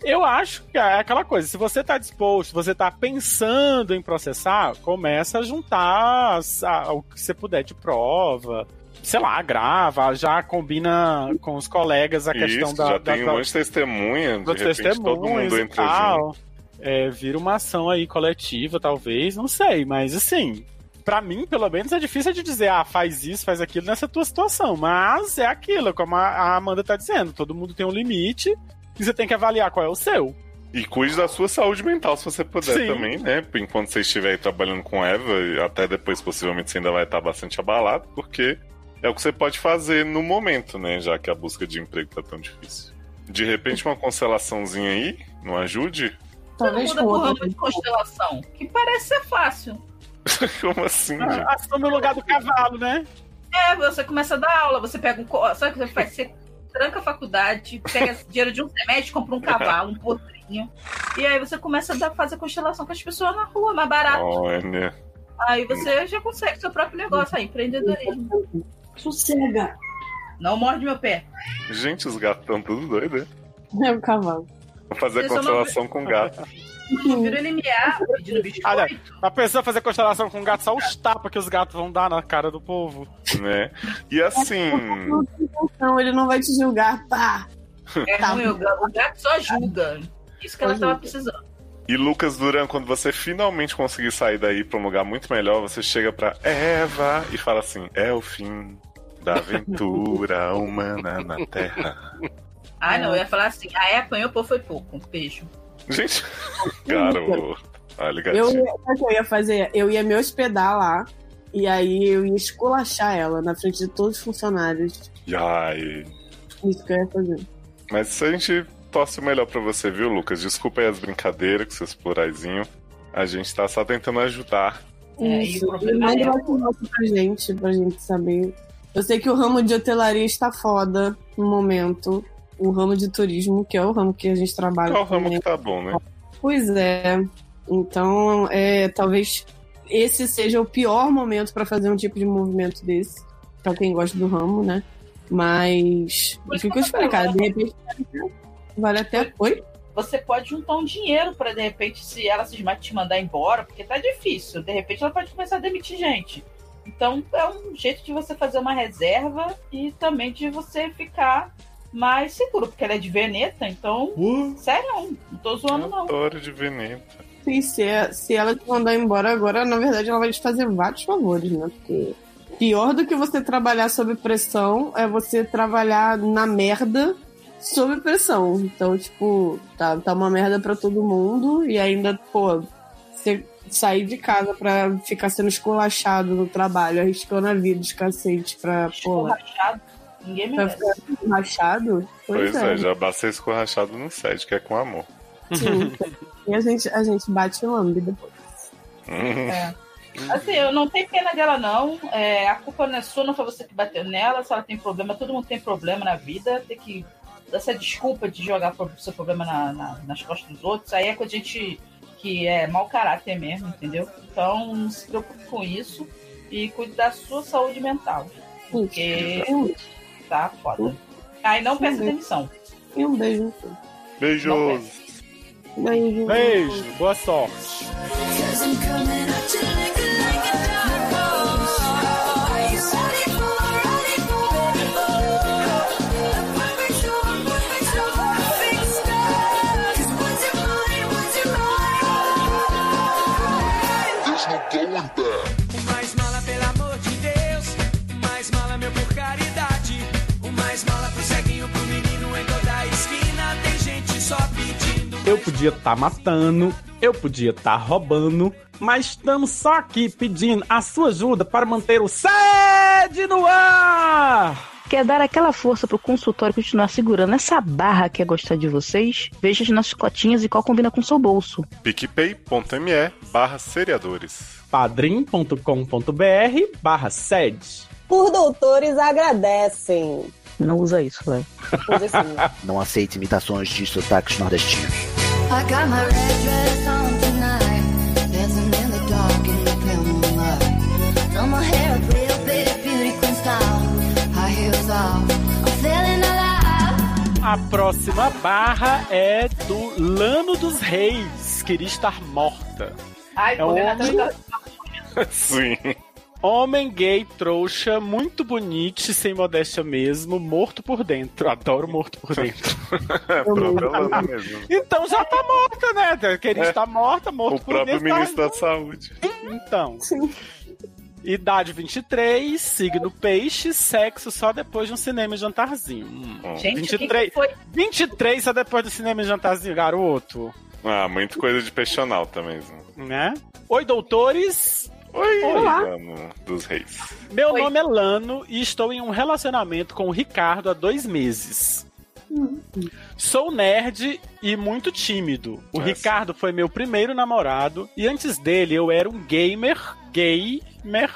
Eu acho que é aquela coisa, se você está disposto, você está pensando em processar, começa a juntar as- a- o que você puder de prova, sei lá, grava, já combina com os colegas a questão Isso, da, já da, tem um da- monte de testemunha, de repente todo mundo entra tal. É, vira uma ação aí coletiva, talvez, não sei, mas assim, pra mim, pelo menos, é difícil de dizer, ah, faz isso, faz aquilo nessa tua situação, mas é aquilo, como a a Amanda tá dizendo, todo mundo tem um limite e você tem que avaliar qual é o seu. E cuide da sua saúde mental, se você puder Sim. também, né? Enquanto você estiver aí trabalhando com Eva, e até depois possivelmente você ainda vai estar bastante abalado, porque é o que você pode fazer no momento, né? Já que a busca de emprego tá tão difícil. De repente, uma constelaçãozinha aí, não ajude? Talvez Muda com pro outra ramo de constelação, que parece ser fácil. Como assim, gente? Ah, Assume o lugar do cavalo, né? É, você começa a dar aula, você pega um. Sabe o que você faz? Você tranca a faculdade, pega dinheiro de um semestre, compra um cavalo, um potrinho. E aí você começa a dar, fazer constelação com as pessoas na rua, mais barato. Olha. Aí você já consegue seu próprio negócio aí, empreendedorismo. Sossega. Não morde meu pé. Gente, os gatos estão tudo doidos, né? É o cavalo. Vou fazer Isso eu não constelação com gato. Vira NMA pedindo Ah, biscoito. A pessoa fazer constelação com gato, só os tapas que os gatos vão dar na cara do povo. né? E assim, Não, ele não vai te julgar, tá? É Tá. ruim, o ga- o gato só ajuda. Isso que ela estava precisando. e Lucas Duran, quando você finalmente conseguir sair daí pra um lugar muito melhor, você chega pra Eva e fala assim: é o fim da aventura humana na Terra. Ah, não, eu ia falar assim, a apanhou, pô, foi pouco. Beijo. Gente, Eu, sabe o que eu ia fazer? Eu ia me hospedar lá. E aí eu ia esculachar ela na frente de todos os funcionários. Ai. Isso que eu ia fazer. Mas isso a gente torce o melhor pra você, viu, Lucas? Desculpa aí as brincadeiras com seus pluraizinhos. A gente tá só tentando ajudar. É, o Isso. problema Manda é- uma foto pra gente, pra gente saber. Eu sei que o ramo de hotelaria está foda no momento. O ramo de turismo, que é o ramo que a gente trabalha. Qual ramo também. que tá bom, né? Pois é. Então, é, talvez esse seja o pior momento para fazer um tipo de movimento desse. Pra quem gosta do ramo, né? Mas. O que, que eu explicar? De repente. Vale até. Oi? Você pode juntar um dinheiro pra, de repente, se ela se te mandar embora, porque tá difícil. De repente ela pode começar a demitir gente. Então é um jeito de você fazer uma reserva e também de você ficar mais seguro, porque ela é de Veneta, então. Sério, não, não tô zoando, não. Adoro de Veneta. E se, é- se ela te mandar embora agora, na verdade, ela vai te fazer vários favores, né? Porque pior do que você trabalhar sob pressão é você trabalhar na merda sob pressão. Então, tipo, tá, tá uma merda pra todo mundo e ainda, pô, você sair de casa pra ficar sendo esculachado no trabalho, arriscando a vida de cacete pra, pô, Escorrachado, ninguém pra merece. ficar esculachado. Pois é, já bastei escorrachado no set, que é com amor. Sim. e a gente, a gente bate o lambe depois. É. Assim, eu não tenho pena dela, não. É, a culpa não é sua, não foi você que bateu nela. Se ela tem problema, todo mundo tem problema na vida. Tem que dar essa desculpa de jogar o seu problema na- na- nas costas dos outros. Aí é com a gente que é mau caráter mesmo, entendeu? Então, não se preocupe com isso e cuide da sua saúde mental. Porque tá foda. Aí não peça demissão. E um beijo cu. Beijos. Beijo. Beijo, boa sorte. Podia estar matando, eu podia estar roubando, mas estamos só aqui pedindo a sua ajuda para manter o sede no ar! Quer dar aquela força pro consultório continuar segurando essa barra que é gostar de vocês? Veja as nossas cotinhas e qual combina com o seu bolso. picpay.me barra seriadores. padrim.com.br barra sede. Por doutores agradecem. Não usa isso, assim. Não aceite imitações de sotaques nordestinos. I got my red dress on tonight. Dancing in the dark in the pale moonlight. Done my hair up real big, beauty queen style. High heels off. I'm feeling alive. A próxima barra é do Lano dos Reis. Queria estar morta. Ai, É um homem- tá- Sim. Homem gay, trouxa, muito bonito, sem modéstia mesmo, morto por dentro. Adoro morto por dentro. É mesmo. Então já tá morta, né? Queria É. estar morta, morto O por próprio dentro. tá- ministro da Saúde. Então. Idade 23, signo peixe, sexo só depois de um cinema e jantarzinho. Hum, Gente, 23, o que que foi? 23 só depois do cinema e jantarzinho, garoto. Ah, muito coisa de peixonal também. Né? Oi, doutores. Oi, Olá. Lano dos Reis. Meu Oi. nome é Lano e estou em um relacionamento com o Ricardo há dois meses. Sou nerd e muito tímido. O. Ricardo foi meu primeiro namorado e antes dele eu era um gamer, gamer,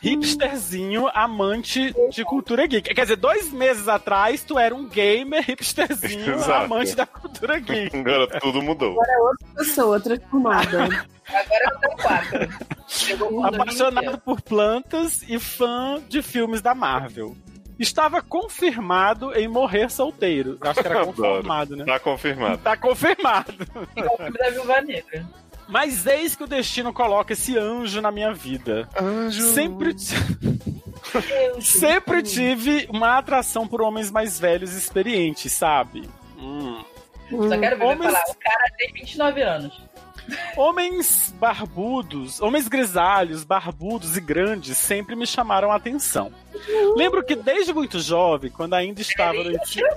hipsterzinho, amante de cultura geek. Quer dizer, dois meses atrás tu era um gamer, hipsterzinho, Exato. amante da cultura geek. Agora tudo mudou. Pessoa transformada. Agora eu tenho quatro. Apaixonado por plantas e fã de filmes da Marvel. Estava confirmado em morrer solteiro. Acho que era confirmado, né? Tá confirmado. Tá confirmado. igual o filme da Viúva Negra. Mas eis que o destino coloca esse anjo na minha vida. Anjo. Sempre, sempre tive uma atração por homens mais velhos e experientes, sabe? Hum. Só quero ver Homens- falar. O cara tem 29 anos. Homens barbudos, homens grisalhos, barbudos e grandes sempre me chamaram a atenção. Lembro que desde muito jovem, quando ainda estava no ensino.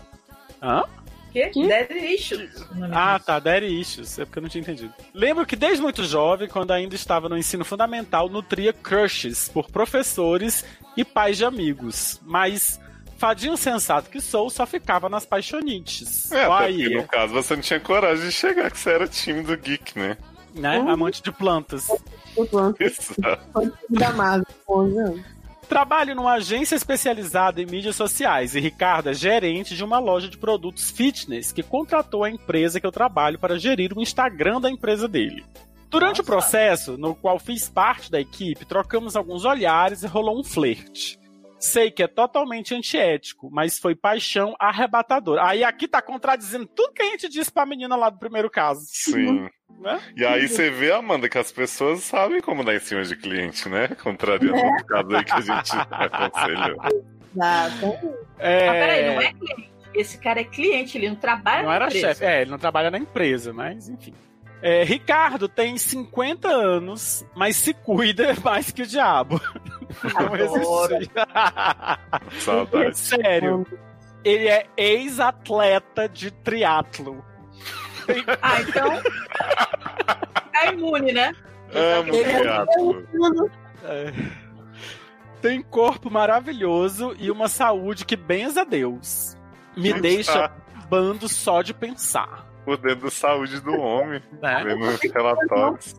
Hã? Que? Daddy Issues. Ah, tá, Daddy Issues, é porque eu não tinha entendido. Lembro que desde muito jovem, quando ainda estava no ensino fundamental, nutria crushes por professores e pais de amigos. Mas, fadinho sensato que sou, só ficava nas paixonites. É, aí, porque no caso você não tinha coragem de chegar, que você era tímido geek, né? né? Amante de plantas. 11 anos. Trabalho numa agência especializada em mídias sociais e Ricardo é gerente de uma loja de produtos fitness que contratou a empresa que eu trabalho para gerir o Instagram da empresa dele. Durante o processo, no qual fiz parte da equipe, trocamos alguns olhares e rolou um flerte. Sei que é totalmente antiético, mas foi paixão arrebatadora. Aí aqui tá contradizendo tudo que a gente disse pra menina lá do primeiro caso. Sim. Né? E aí você vê, Amanda, que as pessoas sabem como dar em cima de cliente, né? Contrariando o caso aí que a gente aconselhou. Exato. É... Mas peraí, não é cliente. Esse cara é cliente, ele não trabalha Não na era empresa. chefe. É, ele não trabalha na empresa, mas enfim. É, Ricardo tem 50 anos, mas se cuida mais que o diabo. Não existe. Saudade. Sério. Ele é ex-atleta de triatlo. Ah, então. Tá imune, né? Amo Ele é. É. Tem corpo maravilhoso e uma saúde que benza a Deus. Me deixa bando só de pensar. Por dentro da saúde do homem. Né? Vendo os relatórios.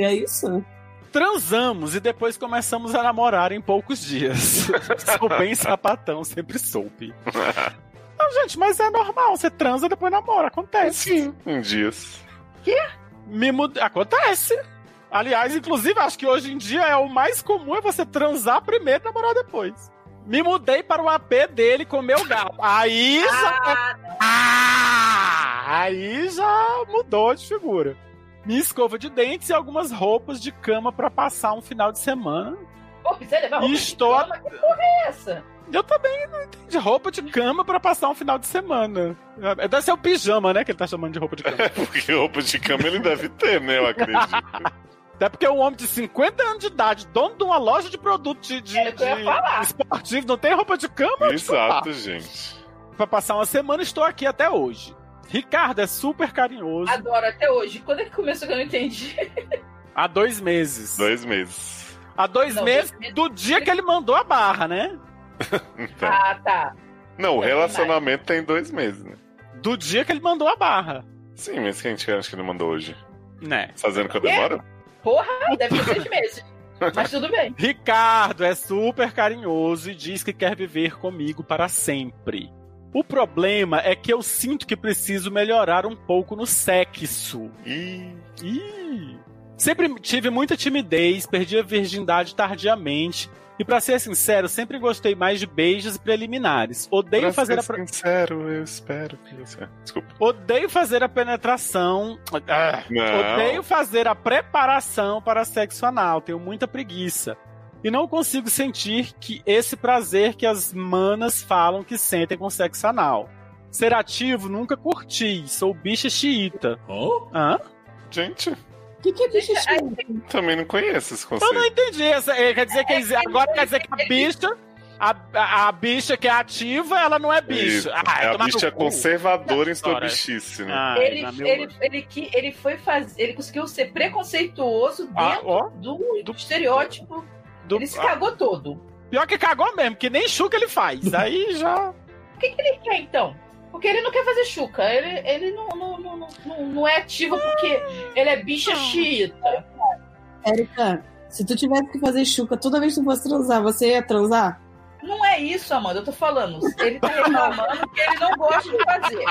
É isso? Transamos e depois começamos a namorar em poucos dias. Sou bem sapatão, sempre soube. Não, gente, mas é normal. Você transa e depois namora. Acontece. Sim, em dias. Me mud... Acontece. Aliás, inclusive, acho que hoje em dia é o mais comum é você transar primeiro e namorar depois. Me mudei para o AP dele com meu gato. Aí já. Ah, aí já mudou de figura. Minha escova de dentes e algumas roupas de cama para passar um final de semana. Pô, você levar roupa de Estou a- cama? Que porra é essa? Eu também não entendi. Roupa de cama para passar um final de semana. É, Deve ser o pijama, né? Que ele tá chamando de roupa de cama. Porque roupa de cama ele deve ter, né? Eu acredito. Até porque um homem de 50 anos de idade, dono de uma loja de produtos de, de, É de esportivo, não tem roupa de cama? Exato, gente. Pra passar uma semana, estou aqui até hoje. Ricardo é super carinhoso. Adoro até hoje. Quando é que começou que eu não entendi? Há dois meses. Dois meses. Há dois Não, meses dois meses. do dia que ele mandou a barra, né? Então. Ah, tá. Não, o relacionamento tem dois meses, né? Do dia que ele mandou a barra. Sim, mas quem que acha que ele mandou hoje? Né? Fazendo que eu demoro? Porra, deve ser seis meses. Mas tudo bem. Ricardo é super carinhoso e diz que quer viver comigo para sempre. O problema é que eu sinto que preciso melhorar um pouco no sexo. Ih, Ih. Sempre tive muita timidez, perdi a virgindade tardiamente. E pra ser sincero, sempre gostei mais de beijos e preliminares. Odeio pra fazer ser a sincero, eu espero que você... Desculpa. Odeio fazer a penetração. Ah, Não. Odeio fazer a preparação para sexo anal. Tenho muita preguiça. E não consigo sentir que esse prazer que as manas falam que sentem com sexo anal. Ser ativo nunca curti. Sou bicha xiita. Hã? Gente, O que, que é bicho Ai, também não conheço esse Eu conceito. não entendi. Essa, é, quer dizer que eles- agora quer dizer que a bicha. A, a, a bicha que é ativa, ela não é bicha. Ah, é a bicha cu. conservadora em sua bichice, né? Ai, ele, na meu- ele, ele, que- ele foi fazer. Ele conseguiu ser preconceituoso Ah, dentro ó, do, do- estereótipo. do- ele se cagou todo. Pior que cagou mesmo, que nem chuca ele faz. Aí já. O que, que ele quer então? Porque ele não quer fazer chuca. Ele, ele não, não, não, não, não- é ativo porque ele é bicha xiita. Érica, se tu tivesse que fazer chuca toda vez que tu fosse transar, você ia transar? Não é isso, Amanda. Eu tô falando. Ele tá reclamando que ele não gosta de fazer.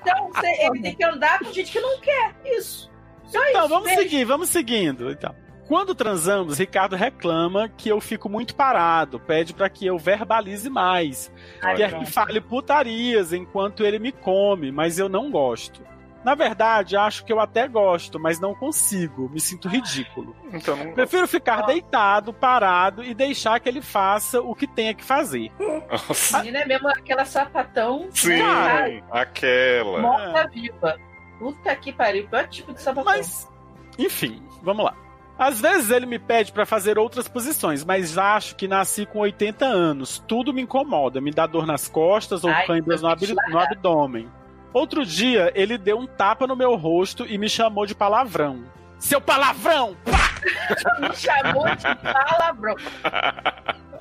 Então você- ele tem que andar com gente que não quer. Isso. Só Então, isso. vamos Beijo. seguir, vamos seguindo. Então. Quando transamos, Ricardo reclama que eu fico muito parado, pede pra que eu verbalize mais. Ai, Quer pronto. que fale putarias enquanto ele me come, mas eu não gosto. Na verdade, acho que eu até gosto, mas não consigo. Me sinto ridículo. Então não Prefiro ficar deitado, parado e deixar que ele faça o que tenha que fazer. Nossa. Menina é mesmo aquela sapatão. Sim, Ai, aquela. morta viva. Puta que pariu. Pior tipo de sapatão. Mas, enfim, vamos lá. Às vezes ele me pede pra fazer outras posições, mas acho que nasci com 80 anos. Tudo me incomoda, me dá dor nas costas ou Ai, câimbras no, ab- no abdômen. Outro dia, ele deu um tapa no meu rosto e me chamou de palavrão. Seu palavrão! Me chamou de palavrão.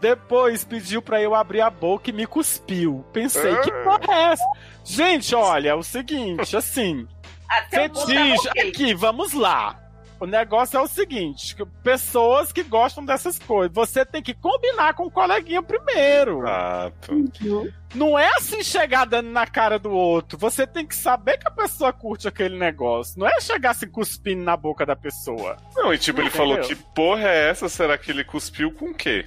Depois pediu pra eu abrir a boca e me cuspiu. Pensei, que Ah. porra é essa? Gente, olha, é o seguinte, assim. Até tava Fetiche, aqui, vamos lá. O negócio é o seguinte: que pessoas que gostam dessas coisas, você tem que combinar com o coleguinha primeiro. Exato. Não é assim chegar dando na cara do outro. Você tem que saber que a pessoa curte aquele negócio. Não é chegar se cuspindo na boca da pessoa. Não, e tipo, ele Entendeu? falou que porra é essa? Será que ele cuspiu com o quê?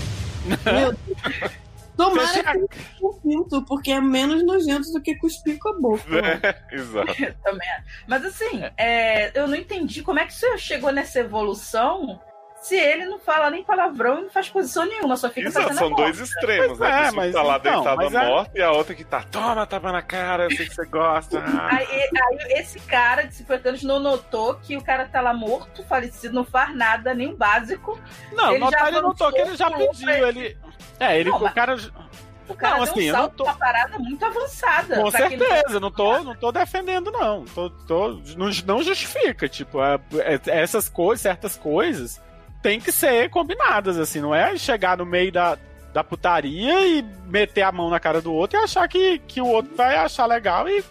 Meu Deus. Tomara Você que com pinto, porque é menos nojento do que cuspir com a boca. É, exato. Também. Mas assim, é, eu não entendi como é que você chegou nessa evolução se ele não fala nem palavrão e não faz posição nenhuma, só fica Exato, fazendo são dois extremos, Pois né? é, mas que tá lá então, deitada mas é- morta e a outra que tá, toma, tapa na cara, eu sei que você gosta. Aí, aí esse cara de 50 anos não notou que o cara tá lá morto, falecido, não faz nada, nem o básico. Não, Ele notar ele notou que ele já pediu. Ele... É, ele, Não, o cara. O cara Não, deu assim, um não salto tô- pra parada muito avançada. Com certeza, não tô, não tô defendendo, não. Tô, tô- não, não justifica. Tipo, é- é- essas coisas, certas coisas, tem que ser combinadas, assim. Não é chegar no meio da. da putaria e meter a mão na cara do outro e achar que, que o outro vai achar legal e,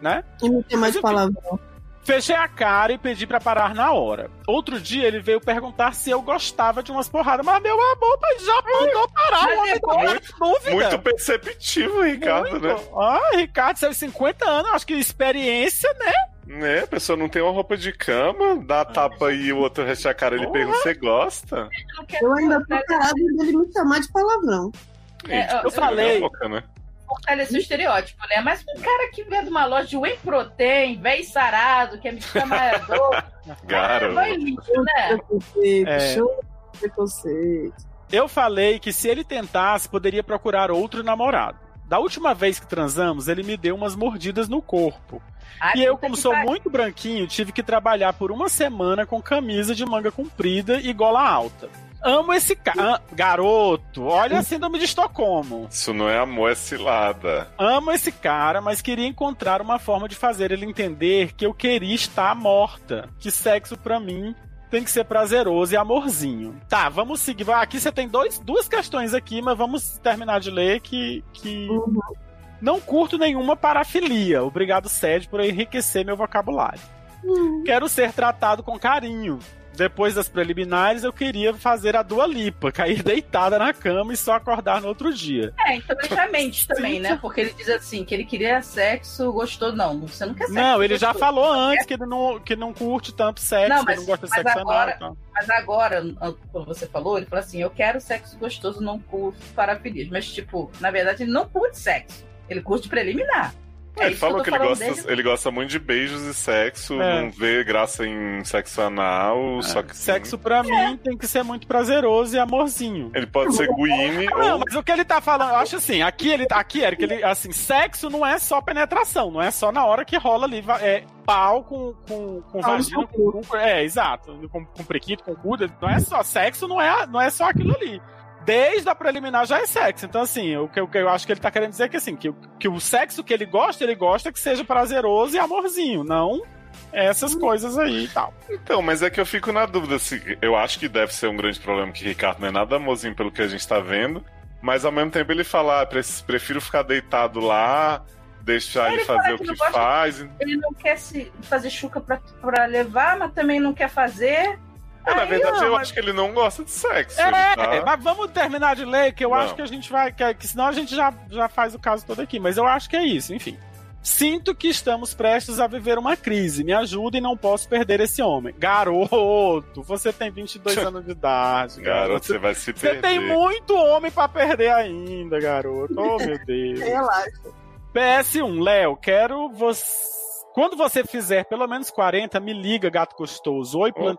né? E não tem mais palavrão. Fechei a cara e pedi pra parar na hora. Outro dia ele veio perguntar se eu gostava de umas porradas. Mas, meu amor, mas já mandou parar, o homem na dúvida. Muito perceptivo, Ricardo, Muito. né? Ah, Ricardo, você tem 50 anos, acho que experiência, né? Né, a pessoa não tem uma roupa de cama, dá a tapa e o outro recha a cara, ele Porra. pergunta, você gosta? Eu ainda tô parado dele me chamar de palavrão. É, tipo, eu falei. boca, né? fortalecer o estereótipo, né? Mas um cara que vem de uma loja de whey protein, véi sarado, que é mexicamarador, Garoto. vai lixo, né? Preconceito, É. show de preconceito. Eu falei que se ele tentasse, poderia procurar outro namorado. Da última vez que transamos, ele me deu umas mordidas no corpo. Ai, E eu, como sou muito branquinho, tive que trabalhar por uma semana com camisa de manga comprida e gola alta. Amo esse cara. Garoto, olha a síndrome de Estocolmo. Isso não é amor, é cilada. Amo esse cara, mas queria encontrar uma forma de fazer ele entender que eu queria estar morta. Que sexo pra mim tem que ser prazeroso e amorzinho. Tá, vamos seguir. Aqui você tem dois, duas questões aqui, mas vamos terminar de ler que. que... Não curto nenhuma parafilia. Obrigado, Sede, por enriquecer meu vocabulário. Quero ser tratado com carinho. Depois das preliminares, eu queria fazer a Dua Lipa, cair deitada na cama e só acordar no outro dia. É, então ele já mente também, né? Porque ele diz assim, que ele queria sexo gostoso. Não, você não quer sexo Não, ele já gostoso. falou antes que ele não, que não curte tanto sexo, Não, que mas- não gosta de sexo anal. agora- e tal. Mas agora, quando você falou, ele falou assim: eu quero sexo gostoso, não curto parafilias. Mas, tipo, na verdade, ele não curte sexo. Ele curte preliminar. É ele que eu falou tô que, ele gosta, desde- ele gosta muito de beijos e sexo, É. não vê graça em sexo anal, só que Sexo pra mim tem que ser muito prazeroso e amorzinho. ele pode ser guine Não, ou mas o que ele tá falando, eu acho assim, aqui ele aqui Eric, ele assim, sexo não é só penetração, não é só na hora que rola ali, é pau com com, com Pau vagina, com com, com- é, exato, com, com prequito, com cu, não é só sexo, não é não é só aquilo ali. Desde a preliminar já é sexo. Então, assim, o que, eu- acho que ele tá querendo dizer é que, assim, que, o- que o sexo que ele gosta, ele gosta que seja prazeroso e amorzinho, não essas coisas aí e tal. Então, mas é que eu fico na dúvida se eu acho que deve ser um grande problema que Ricardo não é nada amorzinho pelo que a gente tá vendo, mas ao mesmo tempo ele fala, ah, pre- prefiro ficar deitado lá, deixar ele, Ele fazer o que que não gosta- faz. Ele não quer se fazer chuca pra, pra levar, mas também não quer fazer. É, na verdade, não, eu mas- acho que ele não gosta de sexo. É, tá- mas vamos terminar de ler, que eu Vamos. acho que a gente vai. Que, que senão a gente já, já faz o caso todo aqui. Mas eu acho que é isso, enfim. Sinto que estamos prestes a viver uma crise. Me ajuda e não posso perder esse homem. Garoto, você tem 22 anos de idade. Garoto, você vai se Você perder. tem muito homem pra perder ainda, garoto. Oh, meu Deus. Relaxa. PS1, Léo, quero você. Quando você fizer pelo menos 40, me liga, gato gostoso. Oi, plant...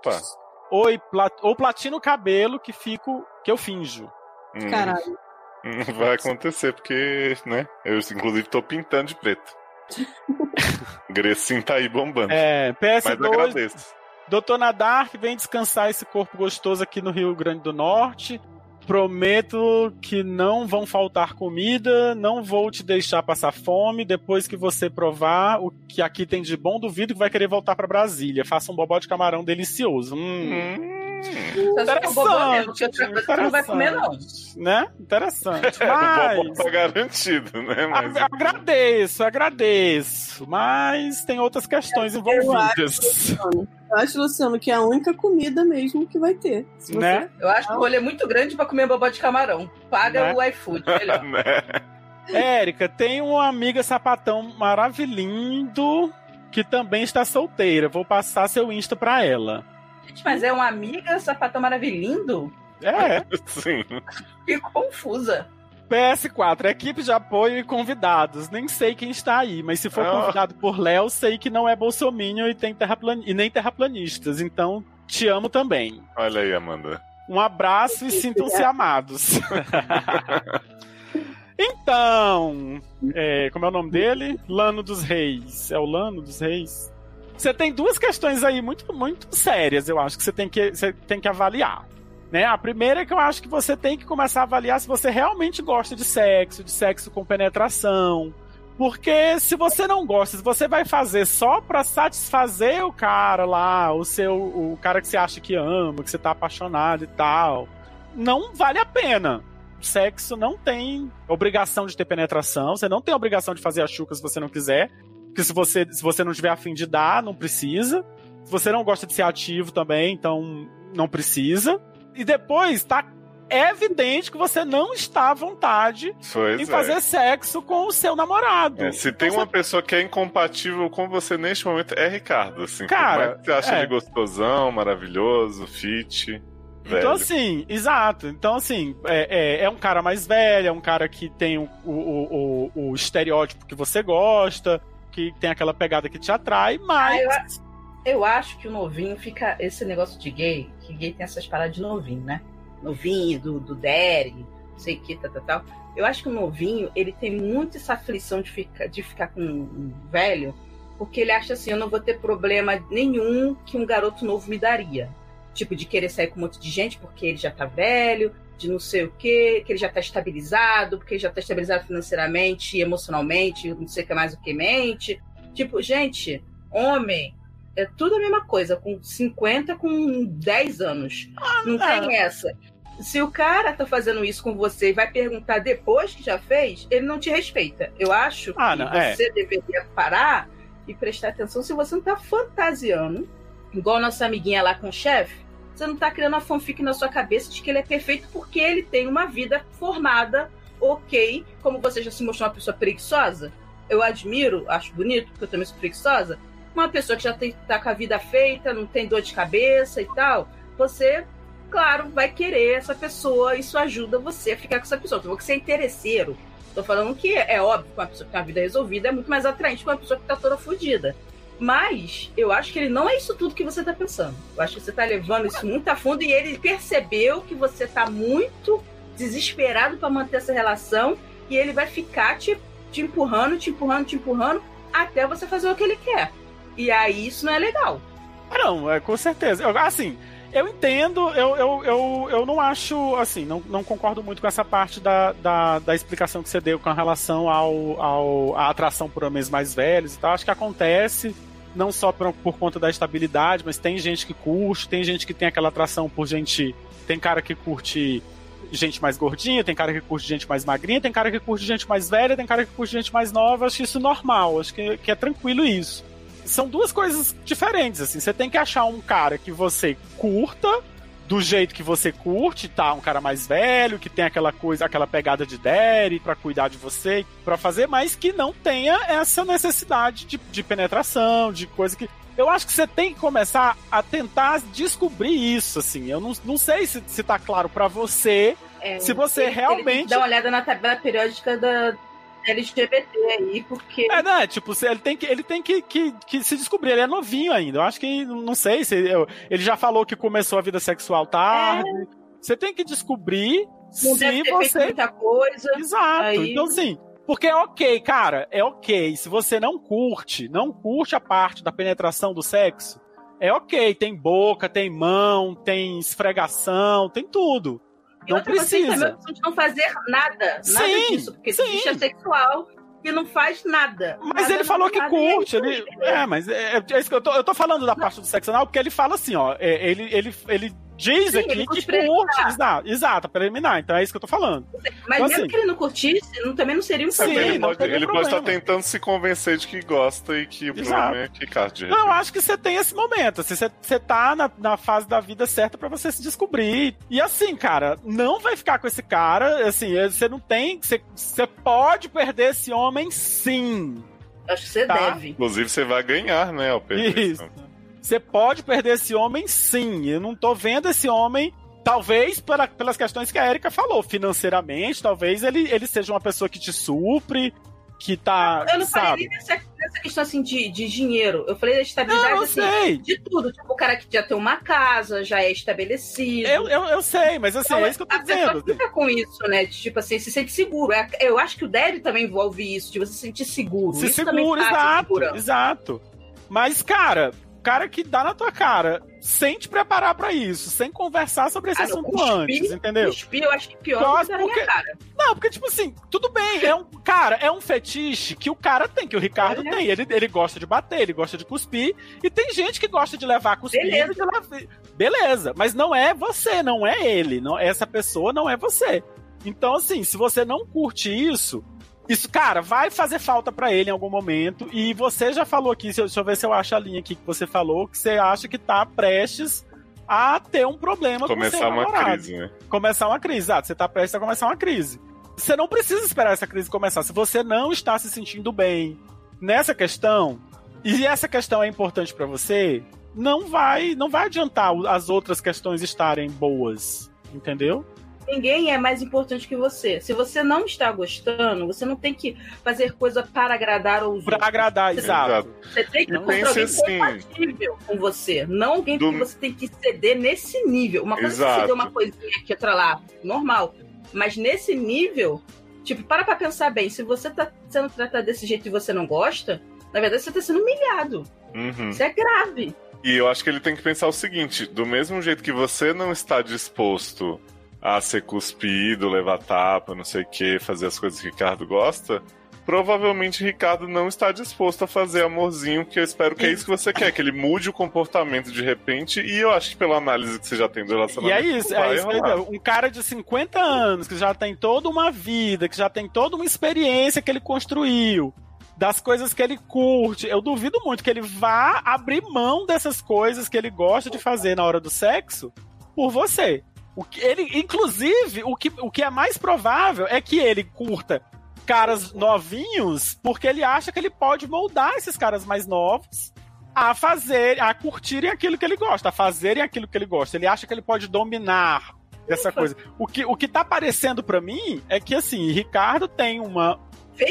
Oi, plat... ou platino o cabelo que fico. que eu finjo. Hum, Caralho. Não vai acontecer, porque, né? Eu, inclusive, tô pintando de preto. Grecinho tá aí bombando. É, Mas PS2, agradeço. Doutor Nadark, vem descansar esse corpo gostoso aqui no Rio Grande do Norte. Prometo que não vão faltar comida, não vou te deixar passar fome. Depois que você provar o que aqui tem de bom, duvido que vai querer voltar pra Brasília. Faça um bobó de camarão delicioso. Hum, Só se for bobó mesmo, porque outra coisa você não vai comer, não. né? Interessante. O bobó Mas tá garantido, né? Mas... a- agradeço, agradeço. Mas tem outras questões envolvidas. Eu acho, Luciano, que é a única comida mesmo que vai ter. Você- né? Eu acho que o rolê é muito grande pra comer bobó de camarão. Paga Né? o iFood, melhor. né? Érica, tem uma amiga sapatão maravilhindo que também está solteira. Vou passar seu Insta pra ela. Gente, mas é uma amiga sapatão maravilhindo? É. Sim. Fico confusa. PS4, equipe de apoio e convidados. Nem sei quem está aí, mas se for Ah. convidado por Léo, sei que não é bolsominion e, tem terraplan... e nem terraplanistas. Então, te amo também. Olha aí, Amanda. Um abraço e sintam-se amados. então, é, como é o nome dele? Lano dos Reis. É o Lano dos Reis? Você tem duas questões aí muito, muito sérias, eu acho, que você tem que, você tem que avaliar. Né? A primeira é que eu acho que você tem que começar a avaliar se você realmente gosta de sexo, de sexo com penetração. Porque se você não gosta, se você vai fazer só pra satisfazer o cara lá, o seu o cara que você acha que ama, que você tá apaixonado e tal, não vale a pena. sexo não tem obrigação de ter penetração, você não tem obrigação de fazer a chuca se você não quiser. Porque se você, se você não tiver afim de dar, não precisa. Se você não gosta de ser ativo também, então não precisa. E depois tá evidente que você não está à vontade Pois em é. fazer sexo com o seu namorado. É, se tem uma pessoa que é incompatível com você neste momento, é Ricardo. Assim, Cara, como é que você acha é. ele gostosão, maravilhoso, fit? velho? Então, assim, exato. Então, assim, é, é, é um cara mais velho, é um cara que tem o, o, o- o estereótipo que você gosta, que tem aquela pegada que te atrai, mas. Ah, eu, eu acho que o novinho fica. Esse negócio de gay, que gay tem essas paradas de novinho, né? Novinho, do, do Derry, não sei o que, tal, tal, tal. Eu acho que o novinho, ele tem muito essa aflição de ficar, de ficar com um velho, porque ele acha assim: eu não vou ter problema nenhum que um garoto novo me daria. Tipo, de querer sair com um monte de gente porque ele já tá velho, de não sei o quê, que ele já tá estabilizado, porque ele já tá estabilizado financeiramente, emocionalmente, não sei o que mais o que mente. Tipo, gente, homem é tudo a mesma coisa, com 50, com 10 anos. não tem essa. Se o cara tá fazendo isso com você e vai perguntar depois que já fez, ele não te respeita. Eu acho Ah, que não, é. você deveria parar e prestar atenção se você não tá fantasiando, igual a nossa amiguinha lá com o chefe. Você não tá criando uma fanfic na sua cabeça de que ele é perfeito porque ele tem uma vida formada, ok. Como você já se mostrou uma pessoa preguiçosa, eu admiro, acho bonito, porque eu também sou preguiçosa. Uma pessoa que já tem, tá com a vida feita, não tem dor de cabeça e tal, você, claro, vai querer essa pessoa, isso ajuda você a ficar com essa pessoa. Então, você é interesseiro. Tô falando que é óbvio que uma pessoa que tem uma vida resolvida é muito mais atraente que uma pessoa que tá toda fodida. Mas eu acho que ele não é isso tudo que você tá pensando. Eu acho que você tá levando isso muito a fundo e ele percebeu que você tá muito desesperado para manter essa relação e ele vai ficar te, te empurrando, te empurrando, te empurrando até você fazer o que ele quer. E aí isso não é legal. Ah, Não, é, com certeza. Eu- assim, eu entendo, eu, eu, eu, eu não acho, assim, não, não concordo muito com essa parte da, da, da explicação que você deu com relação ao, ao, à atração por homens mais velhos e tal. Acho que acontece, não só por, por conta da estabilidade, mas tem gente que curte, tem gente que tem aquela atração por gente. Tem cara que curte gente mais gordinha, tem cara que curte gente mais magrinha, tem cara que curte gente mais velha, tem cara que curte gente mais nova. Acho isso normal, acho que, que é tranquilo isso são duas coisas diferentes, assim. Você tem que achar um cara que você curta, do jeito que você curte, tá? Um cara mais velho, que tem aquela coisa, aquela pegada de daddy pra cuidar de você, pra fazer, mas que não tenha essa necessidade de, de penetração, de coisa que. Eu acho que você tem que começar a tentar descobrir isso, assim. Eu não, não sei se, se tá claro pra você. É, Se você ele- realmente- Dá uma olhada na tabela periódica da LGBT aí, porque. É, né? Tipo, ele tem que, ele tem que, que, que se descobrir. Ele é novinho ainda. Eu acho que, não sei se. ele já falou que começou a vida sexual tarde. Você tem que descobrir Não se deve ter você. muita coisa. Exato. Aí- Então, assim. Porque é ok, cara, é ok. Se você não curte, não curte a parte da penetração do sexo, é ok. Tem boca, tem mão, tem esfregação, tem tudo. Não outra, precisa. opção de não fazer nada. Nada Sim, disso. Porque sim. bicho é sexual e não faz nada. Mas Nada, ele falou que é curte. Ele, é, mas é, é isso que eu tô, eu tô falando da parte do sexo anal, porque ele fala assim, ó. é, ele, ele, ele diz Sim, aqui ele que curte. Exato, exato, preliminar. Então é isso que eu tô falando. Mas Então, mesmo assim, que ele não curtisse, não, também não seria um Sim, problema. ele não pode, teria ele pode estar tentando se convencer de que gosta e que o Exato. problema é que Não, acho que você tem esse momento. Assim, você, você tá na, na fase da vida certa pra você se descobrir. E assim, cara, não vai ficar com esse cara. Assim, você não tem. Você, você pode perder esse homem, sim. Acho que você Tá. deve. Inclusive, você vai ganhar, né, ao perder Isso. Você pode perder esse homem, sim. Eu não tô vendo esse homem. Talvez pela- pelas questões que a Erika falou, financeiramente, talvez ele, ele seja uma pessoa que te supre, que tá. Eu não sabe? falei nem nessa, nessa questão assim de, de dinheiro. Eu falei da estabilidade eu assim, sei. de tudo. Tipo, o cara que já tem uma casa, já é estabelecido. Eu, eu, eu sei, mas assim, é isso que eu tô a dizendo. fica com isso, né? Tipo assim, se sente seguro. É- Eu acho que o Deb também envolve isso, de você se sentir seguro. Se isso passa exato, exato. Mas, cara, cara que dá na tua cara, sem te preparar pra isso, sem conversar sobre esse Ah, não, assunto cuspir- antes, entendeu? Cuspir, eu acho que pior Cospe do que porque- cara. Não, porque, tipo assim, tudo bem, é um. Cara, é um fetiche que o cara tem, que o Ricardo Olha. tem. Ele, ele gosta de bater, ele gosta de cuspir. E tem gente que gosta de levar cuspido. Beleza. Beleza, mas não é você, não é ele. Não, essa pessoa não é você. Então, assim, se você não curte isso, isso, cara, vai fazer falta pra ele em algum momento. E você já falou aqui, deixa eu- ver se eu acho a linha aqui que você falou, que você acha que tá prestes a ter um problema com Começar seu uma namorado. crise, né? Começar uma crise, exato. Você tá prestes a começar uma crise. Você não precisa esperar essa crise começar. Se você não está se sentindo bem nessa questão, e essa questão é importante pra você, não vai, não vai adiantar as outras questões estarem boas, entendeu? Ninguém é mais importante que você. Se você não está gostando, você não tem que fazer coisa para agradar Pra outros. agradar, Você- exato. Você tem que Não encontrar alguém assim. compatível com você. Não alguém Do- que você tem que ceder nesse nível. Uma coisa é Exato. você ceder uma coisinha aqui, outra lá, normal. Mas nesse nível, tipo, para pra pensar bem. Se você tá sendo tratado desse jeito e você não gosta, na verdade você tá sendo humilhado. Uhum. Isso é grave. E eu acho que ele tem que pensar o seguinte: do mesmo jeito que você não está disposto a ser cuspido, levar tapa, não sei o que, fazer as coisas que Ricardo gosta, provavelmente Ricardo não está disposto a fazer amorzinho, que eu espero que é isso que você quer, que ele mude o comportamento de repente, e eu acho que pela análise que você já tem do E relacionamento. é isso, é isso digo. Um cara de 50 anos, que já tem toda uma vida, que já tem toda uma experiência que ele construiu, das coisas que ele curte, eu duvido muito que ele vá abrir mão dessas coisas que ele gosta de fazer na hora do sexo por você. O que ele, inclusive, o que, o que é mais provável é que ele curta caras novinhos, porque ele acha que ele pode moldar esses caras mais novos a fazer, a curtirem aquilo que ele gosta, a fazerem aquilo que ele gosta. Ele acha que ele pode dominar essa coisa. O que, o que tá parecendo pra mim é que, assim, Ricardo tem uma,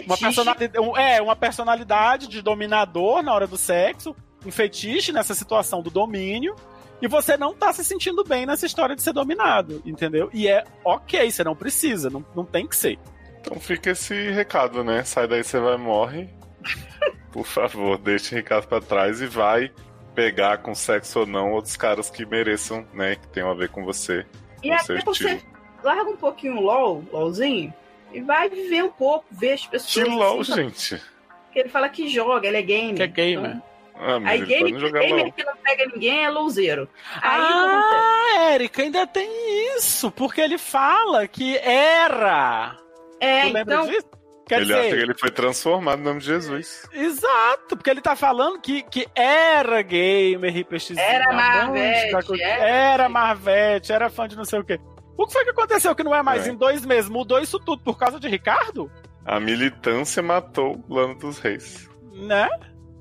uma personalidade, um- é, uma personalidade de dominador na hora do sexo, um fetiche nessa situação do domínio, e você não tá se sentindo bem nessa história de ser dominado, entendeu? E é ok, você não precisa, não, não tem que ser. Então fica esse recado, né? Sai daí, você vai morre. Por favor, deixe Ricardo pra trás e vai pegar com sexo ou não outros caras que mereçam, né? Que tenham a ver com você. E com até você larga um pouquinho o LOL, LOLzinho, e vai viver um pouco, ver as pessoas. Que LOL, assim, gente. Porque ele fala que joga, ele é gamer. Que é gamer. Então, Ah, aí game, gamer LOL. que não pega ninguém é louzeiro. Aí? Ah, Érica, ainda tem isso, porque ele fala que era. É, tu lembra então- disso? Quer ele dizer, acha que ele foi transformado no nome de Jesus. Exato, porque ele tá falando que, que era gamer, RPX. Era Marvete, era, era- era Marvete, era fã de não sei o quê. O que foi que aconteceu que não é mais É. em dois meses? Mudou isso tudo por causa de Ricardo? A militância matou o Lano dos Reis. Né?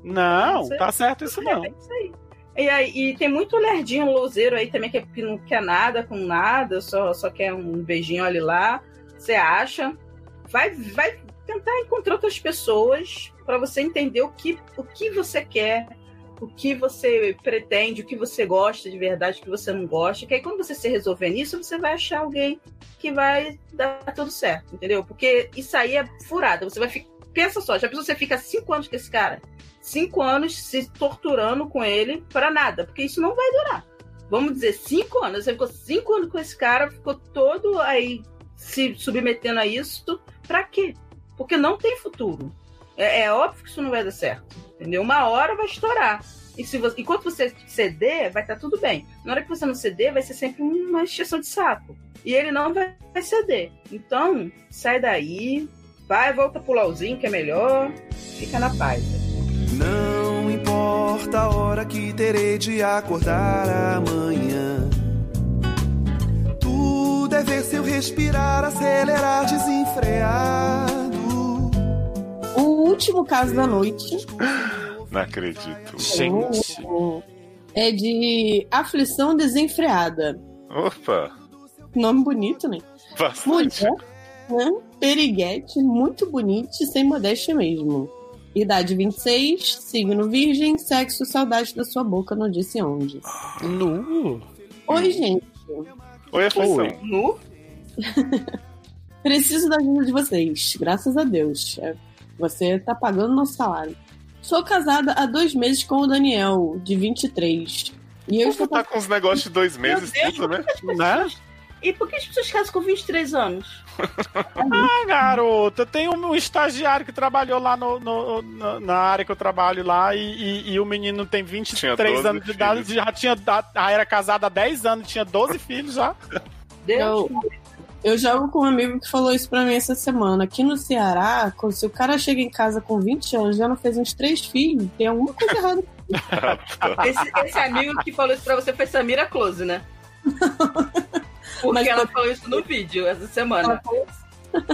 Não, Não tá certo isso não. É isso aí. E, aí, e tem muito lerdinho louzeiro aí também que, que não quer nada com nada, só, só quer um beijinho ali lá. Você acha? Vai, vai tentar encontrar outras pessoas para você entender o que, o que você quer, o que você pretende, o que você gosta de verdade, o que você não gosta. Que aí quando você se resolver nisso, você vai achar alguém que vai dar tudo certo, entendeu? Porque isso aí é furada. Você vai ficar. Pensa só, já pensou você fica cinco anos com esse cara? Cinco anos se torturando com ele para nada, porque isso não vai durar. Vamos dizer, cinco anos. Você ficou cinco anos com esse cara, ficou todo aí se submetendo a isso. Pra quê? Porque não tem futuro. É, é óbvio que isso não vai dar certo. Entendeu? Uma hora vai estourar. E se você, enquanto você ceder, vai estar tudo bem. Na hora que você não ceder, vai ser sempre uma exceção de saco. E ele não vai, vai ceder. Então, sai daí, vai, volta pro LOLzinho, que é melhor. Fica na paz. Não importa a hora que terei de acordar amanhã. Tudo é ver seu respirar, acelerar desenfreado. O último caso da noite Não acredito. Gente. é de aflição desenfreada. Opa! Nome bonito, né? Bastante. Mulher, né? Periguete, muito bonito e sem modéstia mesmo. Idade 26, signo virgem, sexo, saudade da sua boca, não disse onde. Nu. Oi, gente. Oi, aflição. Nu? Preciso da ajuda de vocês. Graças a Deus. É, Você tá pagando nosso salário. Sou casada há dois meses com o Daniel, de 23. E eu Você estou tá com os negócios de dois meses, Deus, tudo, né? Né? E por que as pessoas casam com 23 anos? Ah, garota, tem um, um estagiário que trabalhou lá no, no- na- na área que eu trabalho lá e, e- e o menino tem 23 Tinha 12 anos de idade, já tinha, já era casado há 10 anos, tinha 12 filhos já. Deus. Eu- Eu jogo com um amigo que falou isso pra mim essa semana. Aqui no Ceará, quando- se o cara chega em casa com 20 anos já não fez uns três filhos, tem alguma coisa errada. Esse, esse amigo que falou isso pra você foi Samira Close, né? Porque Mas ela falou isso no vídeo essa semana.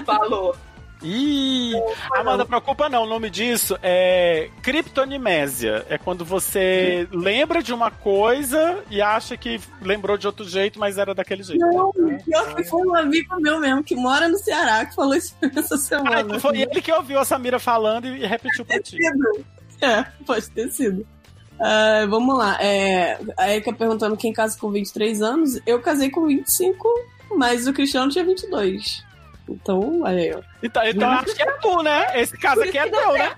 Falou. Ih, Amanda, preocupa não, o nome disso é criptonimésia. É quando você lembra de uma coisa e acha que lembrou de outro jeito, mas era daquele jeito. Não, pior que foi um amigo meu mesmo, que mora no Ceará, que falou isso essa Ah, semana. então foi ele que ouviu a Samira falando e repetiu pra ti. É, pode ter sido. Ah, vamos lá. É, a Erika perguntando quem casa com 23 anos. Eu casei com 25, mas o Cristiano tinha 22. Então, olha aí, ó. Então, então acho que é tu, né? Esse caso aqui é teu, né?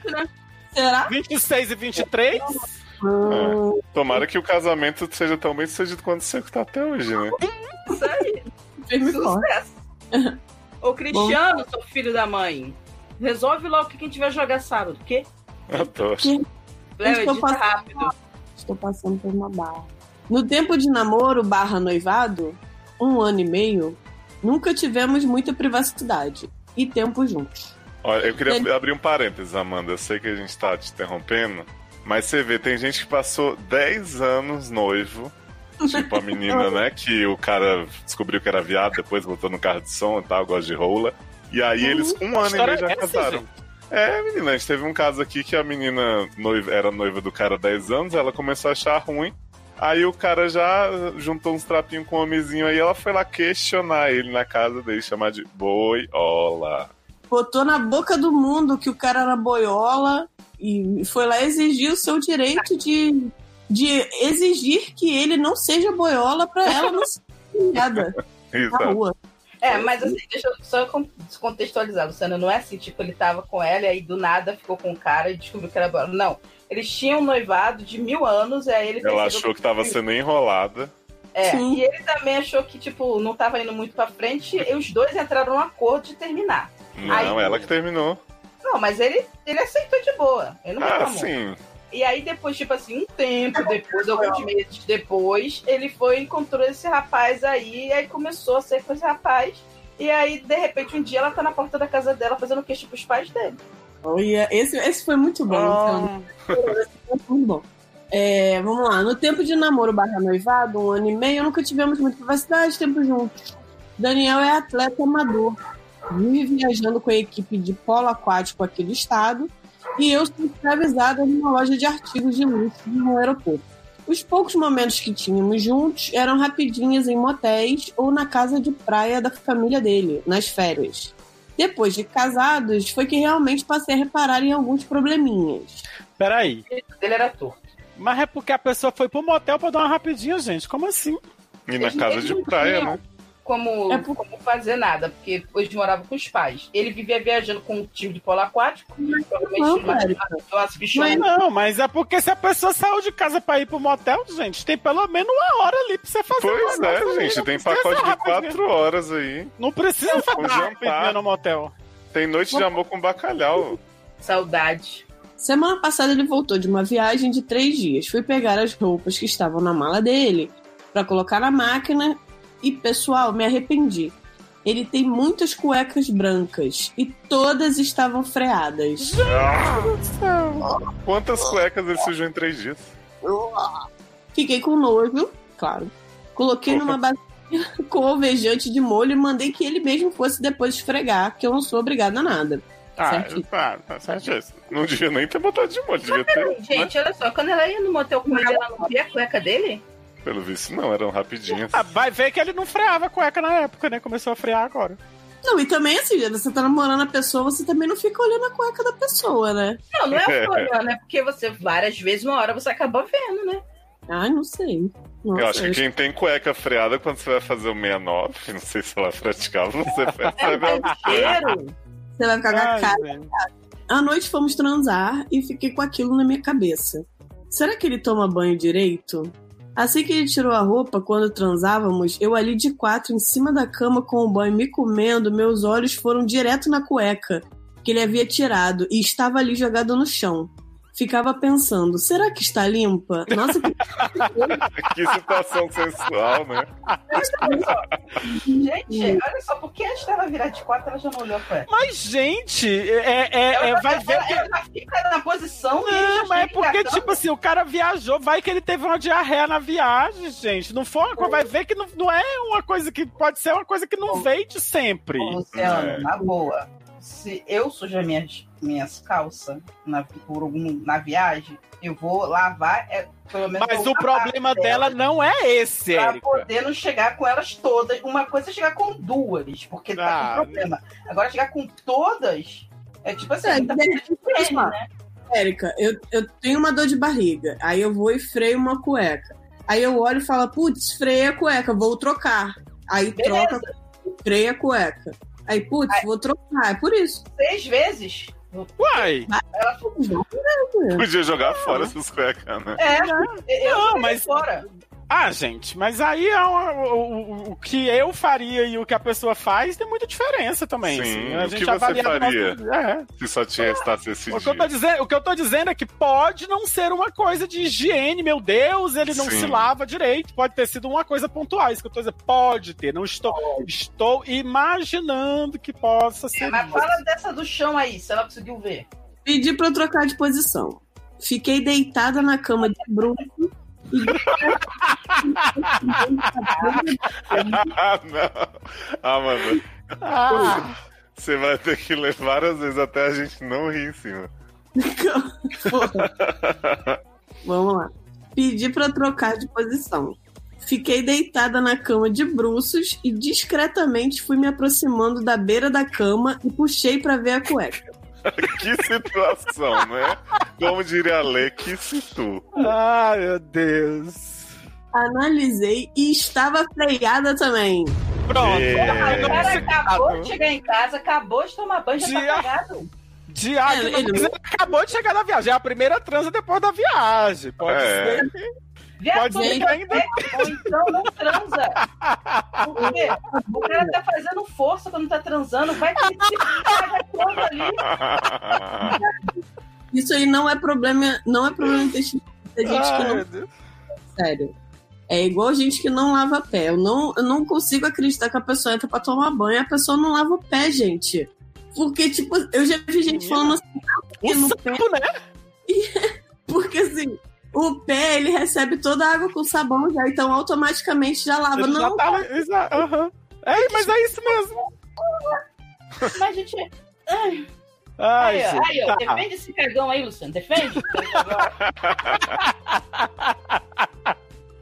Será? 26 e 23? É. Tomara que o casamento seja tão bem sucedido quanto o seu que tá até hoje, né? Isso aí. Sucesso. Ô, Cristiano, seu filho da mãe, resolve logo o que a gente vai jogar sábado. O quê? Adoro. Léo, Estou edita passando- rápido. Estou passando por uma barra. No tempo de namoro barra noivado, um ano e meio, nunca tivemos muita privacidade e tempo juntos. Olha, eu queria Ele- abrir um parênteses, Amanda. Eu sei que a gente tá te interrompendo, mas você vê, tem gente que passou 10 anos noivo. Tipo a menina, né? Que o cara descobriu que era viado, depois botou no carro de som e tal, gosta de rola. E aí eles, um ano e meio, já é casaram. gente? É, menina, a gente teve um caso aqui que a menina noiva, era noiva do cara há 10 anos, ela começou a achar ruim. Aí o cara já juntou uns trapinhos com o homenzinho aí, ela foi lá questionar ele na casa dele, chamar de boiola. Botou na boca do mundo que o cara era boiola e foi lá exigir o seu direito de, de exigir que ele não seja boiola pra ela não ser nada na rua. É, mas assim, deixa eu só con- contextualizar, Luciana. Não é assim, tipo, ele tava com ela e aí do nada ficou com o cara e descobriu que era bola. Não. Eles tinham um noivado de mil anos, e aí ele Ela achou que tava sendo enrolada. É, Sim. e ele também achou que, tipo, não tava indo muito pra frente, e os dois entraram num acordo de terminar. Não, Aí- ela que terminou. Não, mas ele, ele aceitou de boa. Ele não Ah, reclamou. sim. E aí, depois, tipo assim, um tempo depois, alguns meses depois, ele foi e encontrou esse rapaz aí, e aí começou a ser com esse rapaz. E aí, de repente, um dia ela tá na porta da casa dela fazendo queixa pros pais dele. Olha, esse, esse foi muito bom. então. Esse foi muito bom. É, vamos lá. No tempo de namoro barra noivado, um ano e meio, nunca tivemos muita privacidade, tempo juntos. Daniel é atleta amador. Vive viajando com a equipe de polo aquático aqui do estado. E eu sou escravizada numa loja de artigos de luxo no aeroporto. Os poucos momentos que tínhamos juntos eram rapidinhas em motéis ou na casa de praia da família dele, nas férias. Depois de casados, foi que realmente passei a reparar em alguns probleminhas. Peraí. Ele era torto. Mas é porque a pessoa foi pro motel pra dar uma rapidinha, gente. Como assim? E na casa de praia, né? Como, como fazer nada, porque eles moravam com os pais. Ele vivia viajando com um time de polo aquático, provavelmente Não, umas. Mas não, mas é porque se a pessoa saiu de casa pra ir pro motel, gente, tem pelo menos uma hora ali pra você fazer Pois um é, gente, não tem pacote de quatro horas aí. Não precisa fazer rapidinho no motel. Tem noite de amor com bacalhau. Saudade. Semana passada ele voltou de uma viagem de três dias. Fui pegar as roupas que estavam na mala dele pra colocar na máquina e, pessoal, me arrependi. Ele tem muitas cuecas brancas e todas estavam freadas. Quantas cuecas ele sujou em três dias? Fiquei com nojo, claro. Coloquei numa bacia com alvejante de molho e mandei que ele mesmo fosse depois esfregar, que eu não sou obrigada a nada. Ah, Certo? tá, tá certíssimo. Não devia nem ter botado de molho, devia ter. gente, olha só, quando ela ia no motel com ele, ela não via a cueca dele? Pelo visto, não, eram rapidinhas. Ah, vai ver que ele não freava a cueca na época, né? Começou a frear agora. Não, e também assim, você tá namorando a pessoa, você também não fica olhando a cueca da pessoa, né? Não, não é olhando, é porque você, várias vezes, uma hora você acaba vendo, né? Ai, não sei. Eu acho que quem tem cueca freada quando você vai fazer o 69, não sei se ela praticava, você percebe a cheiro. Você vai ficar com a cara. À noite fomos transar e fiquei com aquilo na minha cabeça. Será que ele toma banho direito? Assim que ele tirou a roupa, quando transávamos, eu ali de quatro em cima da cama com o banho me comendo, meus olhos foram direto na cueca que ele havia tirado e estava ali jogado no chão. Ficava pensando, será que está limpa? Nossa, que... que situação sensual, né? Gente, olha só, por que antes dela virar de quatro, ela já não olhou pra ela? Mas, gente, é, é, é, vai ver ela- que. ela fica na posição e Não, mas é porque, tipo assim, o cara viajou, vai que ele teve uma diarreia na viagem, gente. Não foi uma coisa, vai ver que não, não é uma coisa que pode ser uma coisa que não veio de sempre. Ô, Luciano, É. na boa. Se eu sujar minhas, minhas calças na, por algum, na viagem, eu vou lavar. É, pelo menos Mas o problema dela não é esse, Pra Érica. poder não chegar com elas todas. Uma coisa é chegar com duas, porque tá Ah, com problema. Agora chegar com todas é tipo assim, É, Olha só, né? Érica, eu, eu tenho uma dor de barriga. Aí eu vou e freio uma cueca. Aí eu olho e falo, putz, freia a cueca, vou trocar. Aí Beleza. troca, freia a cueca. Aí, putz, vou trocar. É por isso. Seis vezes. Uai! Ela falou, Podia jogar fora essas cuecas, né? é, eu Não, mas- fora. Ah, gente, mas aí é uma- o, o- o que eu faria e o que a pessoa faz tem muita diferença também. Sim, assim. A o gente que você faria? nosso- É. Se só tinha Estácio esse O que, eu dizendo, o que eu tô dizendo é que pode não ser uma coisa de higiene, meu Deus, ele não Sim. se lava direito. Pode ter sido uma coisa pontual. Isso que eu tô dizendo, pode ter. Não estou, estou imaginando que possa ser. Mas isso. fala dessa do chão aí, se ela conseguiu ver. Pedi pra eu trocar de posição. Fiquei deitada na cama de bruxo. Ah, não. Ah, mano. Ah, Você vai ter que ler várias vezes até a gente não rir em cima. Vamos lá. Pedi pra trocar de posição. Fiquei deitada na cama de bruços e discretamente fui me aproximando da beira da cama e puxei pra ver a cueca. que situação, né? Como diria a Lê, que situ. Ai, meu Deus. Analisei e estava freada também. Pronto. É. O cara acabou de chegar em casa, acabou de tomar banho, já tá Dia- cagado. Diário, É, ele- ele acabou de chegar na viagem. É a primeira transa depois da viagem. Pode É. ser Pode ser que ainda. Ou então não transa. Por quê? O cara tá fazendo força quando tá transando, vai que ele se caga todo ali. Isso aí não é problema, não é problema intestinal. Tem gente que Ai, não meu Deus. Sério. É igual gente que não lava pé. Eu não, eu não consigo acreditar que a pessoa entra pra tomar banho e a pessoa não lava o pé, gente. Porque, tipo, eu já vi gente falando assim, ah, O no sapo, pé. né? Porque assim, o pé ele recebe toda a água com sabão já, então automaticamente já lava. Ele já não, tá- exa- aham. É, mas é isso mesmo. Mas, gente. Ai, Ai, aí, ó, gente, aí, ó, tá. defende esse cagão aí, Luciano. Defende.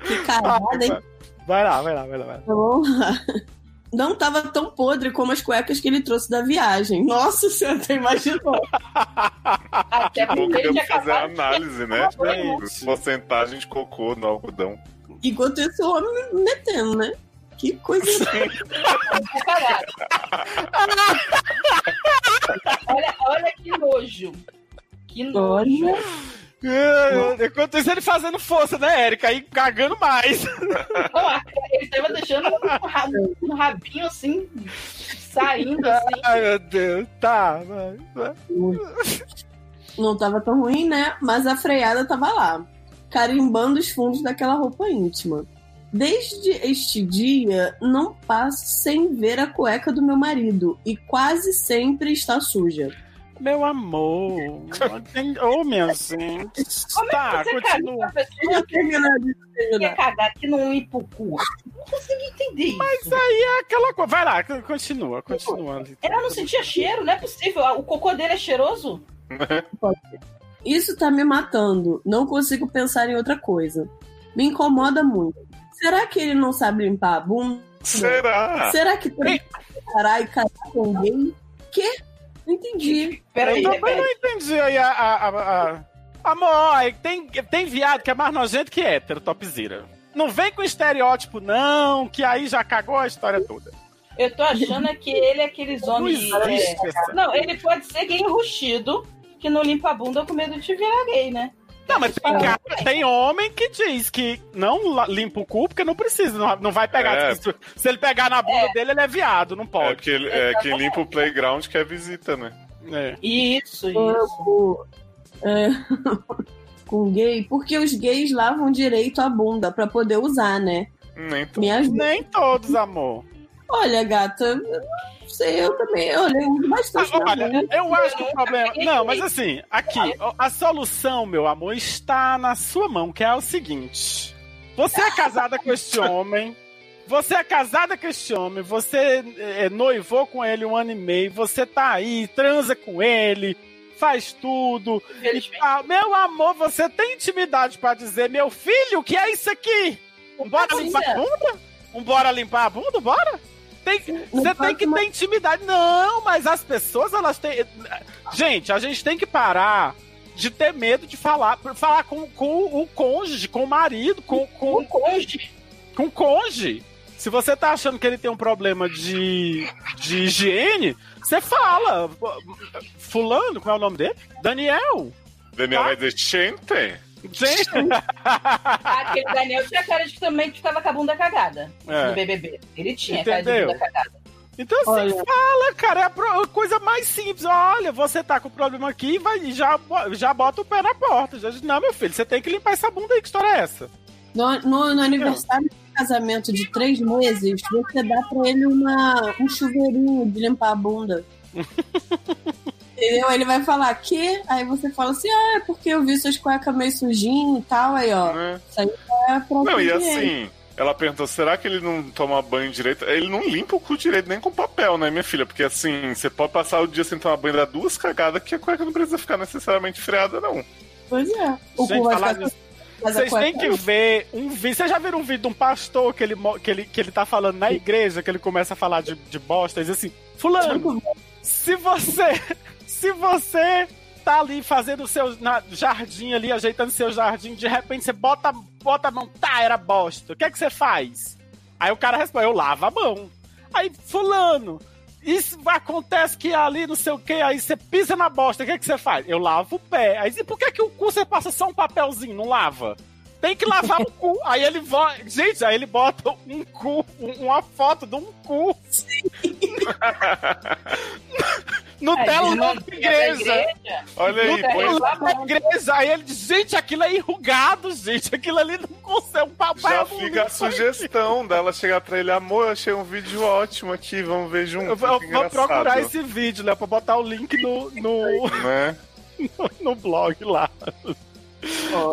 que cagada, hein? Vai lá, vai lá, vai lá. Vai lá. Vamos lá. Não tava tão podre como as cuecas que ele trouxe da viagem. Nossa, você até imaginou. Até porque ele fazer a de análise, né? De porcentagem de cocô no algodão. Enquanto esse homem me metendo, né? Que coisa. Olha, olha que nojo. Que nojo. Olha. É, Enquanto isso, ele fazendo força, né, Érica? Aí cagando mais. Ele tava deixando um ra- um rabinho assim, saindo assim. Ai, meu Deus. Tá, vai, vai. Não tava tão ruim, né? Mas a freada tava lá, carimbando os fundos daquela roupa íntima. Desde este dia, não passo sem ver a cueca do meu marido e quase sempre está suja. Meu amor. Ô, minha gente. Como Tá, é que você continua. pessoa terminar, que terminar. cagar que não limpa o cu. Não consegui entender isso. Mas aí é aquela coisa. Vai lá, continua, continua. Ela não sentia cheiro, não é possível. O cocô dele é cheiroso? Isso tá me matando. Não consigo pensar em outra coisa. Me incomoda muito. Será que ele não sabe limpar a bunda? Será? Será que tem que parar e casar com alguém? Quê? Não entendi. Peraí, eu também peraí. não entendi aí a. a, a- a- Amor, tem, tem viado que é mais nojento que hétero, topzera. Não vem com estereótipo, não, que aí já cagou a história toda. Eu tô achando que ele é aqueles homens. Não é, Não, ele pode ser gay enrustido que não limpa a bunda com medo de virar gay, né? Não, mas tem, cara- tem homem que diz que não limpa o cu porque não precisa, não, não vai pegar. É. Se, se ele pegar na bunda dele, ele é viado, não É, pode. que, ele- é quem limpa o playground que é visita, né? É. Isso, isso. É, com gay, porque os gays lavam direito a bunda pra poder usar, né? Nem to-. Nem todos, amor. Olha, gata, eu não sei, eu também, olha, eu uso bastante. Ah, na olha, eu acho que o problema. Não, mas assim, aqui, a solução, meu amor, está na sua mão, que é o seguinte: você é casada com este homem. Você é casada com este homem, você é, noivou com ele um ano e meio, você tá aí, transa com ele, faz tudo. e meu amor, você tem intimidade pra dizer, meu filho, o que é isso aqui? Bora limpar a bunda? Um bora limpar a bunda? Bora? Tem- você tem que ter intimidade. Não, mas as pessoas, elas têm. Gente, a gente tem que parar de ter medo de falar, falar com, com o cônjuge, com o marido, com, com o cônjuge. Com o cônjuge. Se você tá achando que ele tem um problema de, de higiene, você fala. Fulano, qual é o nome dele? Daniel. Daniel vai dizer, gente. Gente. Aquele Daniel tinha cara de que também ficava com a bunda cagada É. no BBB. Ele tinha cara de Entendeu? bunda cagada. Então assim, fala, cara, é a coisa mais simples. Olha, você tá com problema aqui e vai, já, já bota o pé na porta. Já diz, não, meu filho, você tem que limpar essa bunda aí, que história é essa? No, no- no aniversário de casamento de três meses, você dá pra ele uma, um chuveirinho de limpar a bunda. Entendeu? Ele vai falar que, aí você fala assim, ah, é porque eu vi suas cuecas meio sujinhas e tal, aí ó. Isso aí é pra Não, e assim, ela perguntou: será que ele não toma banho direito? Ele não limpa o cu direito nem com papel, né, minha filha? Porque assim, você pode passar o dia sem tomar banho, dar duas cagadas, que a cueca não precisa ficar necessariamente freada, não. Pois é. O Gente, cu vai falar ficar Vocês têm que ver um vídeo. Vocês já viram um vídeo de um pastor que ele, que ele, que ele tá falando na igreja, que ele começa a falar de, de bosta, e diz assim: Fulano, se você. Se você tá ali fazendo o seu na- jardim ali, ajeitando seu jardim, de repente você bota, bota a mão, tá, era bosta. O que é que você faz? Aí o cara responde: Eu lavo a mão. Aí, fulano. Isso acontece que ali não sei o que, aí você pisa na bosta, o que, é que você faz? Eu lavo o pé. Aí, e por que, que o cu você passa só um papelzinho, não lava? Tem que lavar o cu. Aí ele vo... Gente, aí ele bota um cu, um- uma foto de um cu. no É, da da igreja. igreja. Olha aí, no põe- telão da igreja. Aí ele diz, gente, aquilo é enrugado, gente. Aquilo ali não consegue. Um papai Já não fica a sugestão dela chegar pra ele, amor, eu achei um vídeo ótimo aqui, vamos ver junto. Eu vou, que eu vou engraçado." procurar esse vídeo, né? Pra botar o link no, no, Né? no, no blog lá.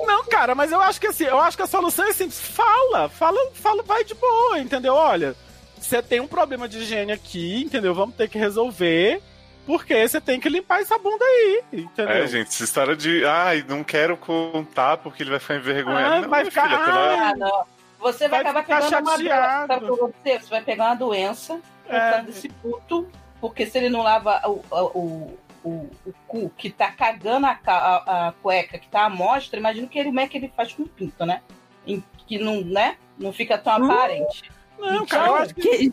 Não, cara, mas eu acho que assim, eu acho que a solução é simples. Fala, fala, fala, vai de boa, entendeu? Olha, você tem um problema de higiene aqui, entendeu? Vamos ter que resolver. Porque você tem que limpar essa bunda aí, entendeu? É, gente, essa história de, ai, não quero contar porque ele vai ficar envergonhado. Ah, não, vai ficar- filha, pela- Ah, não. Você vai, Vai acabar ficar pegando uma chateado. doença. Que vou dizer? Você vai pegar uma doença por É. causa desse puto, porque se ele não lava o, o, o, o cu que tá cagando a, a, a cueca, que tá à mostra, imagina que ele, como é que ele faz com o pinto, né? Em- que não, né? Não fica tão aparente. Não, cara, eu acho que.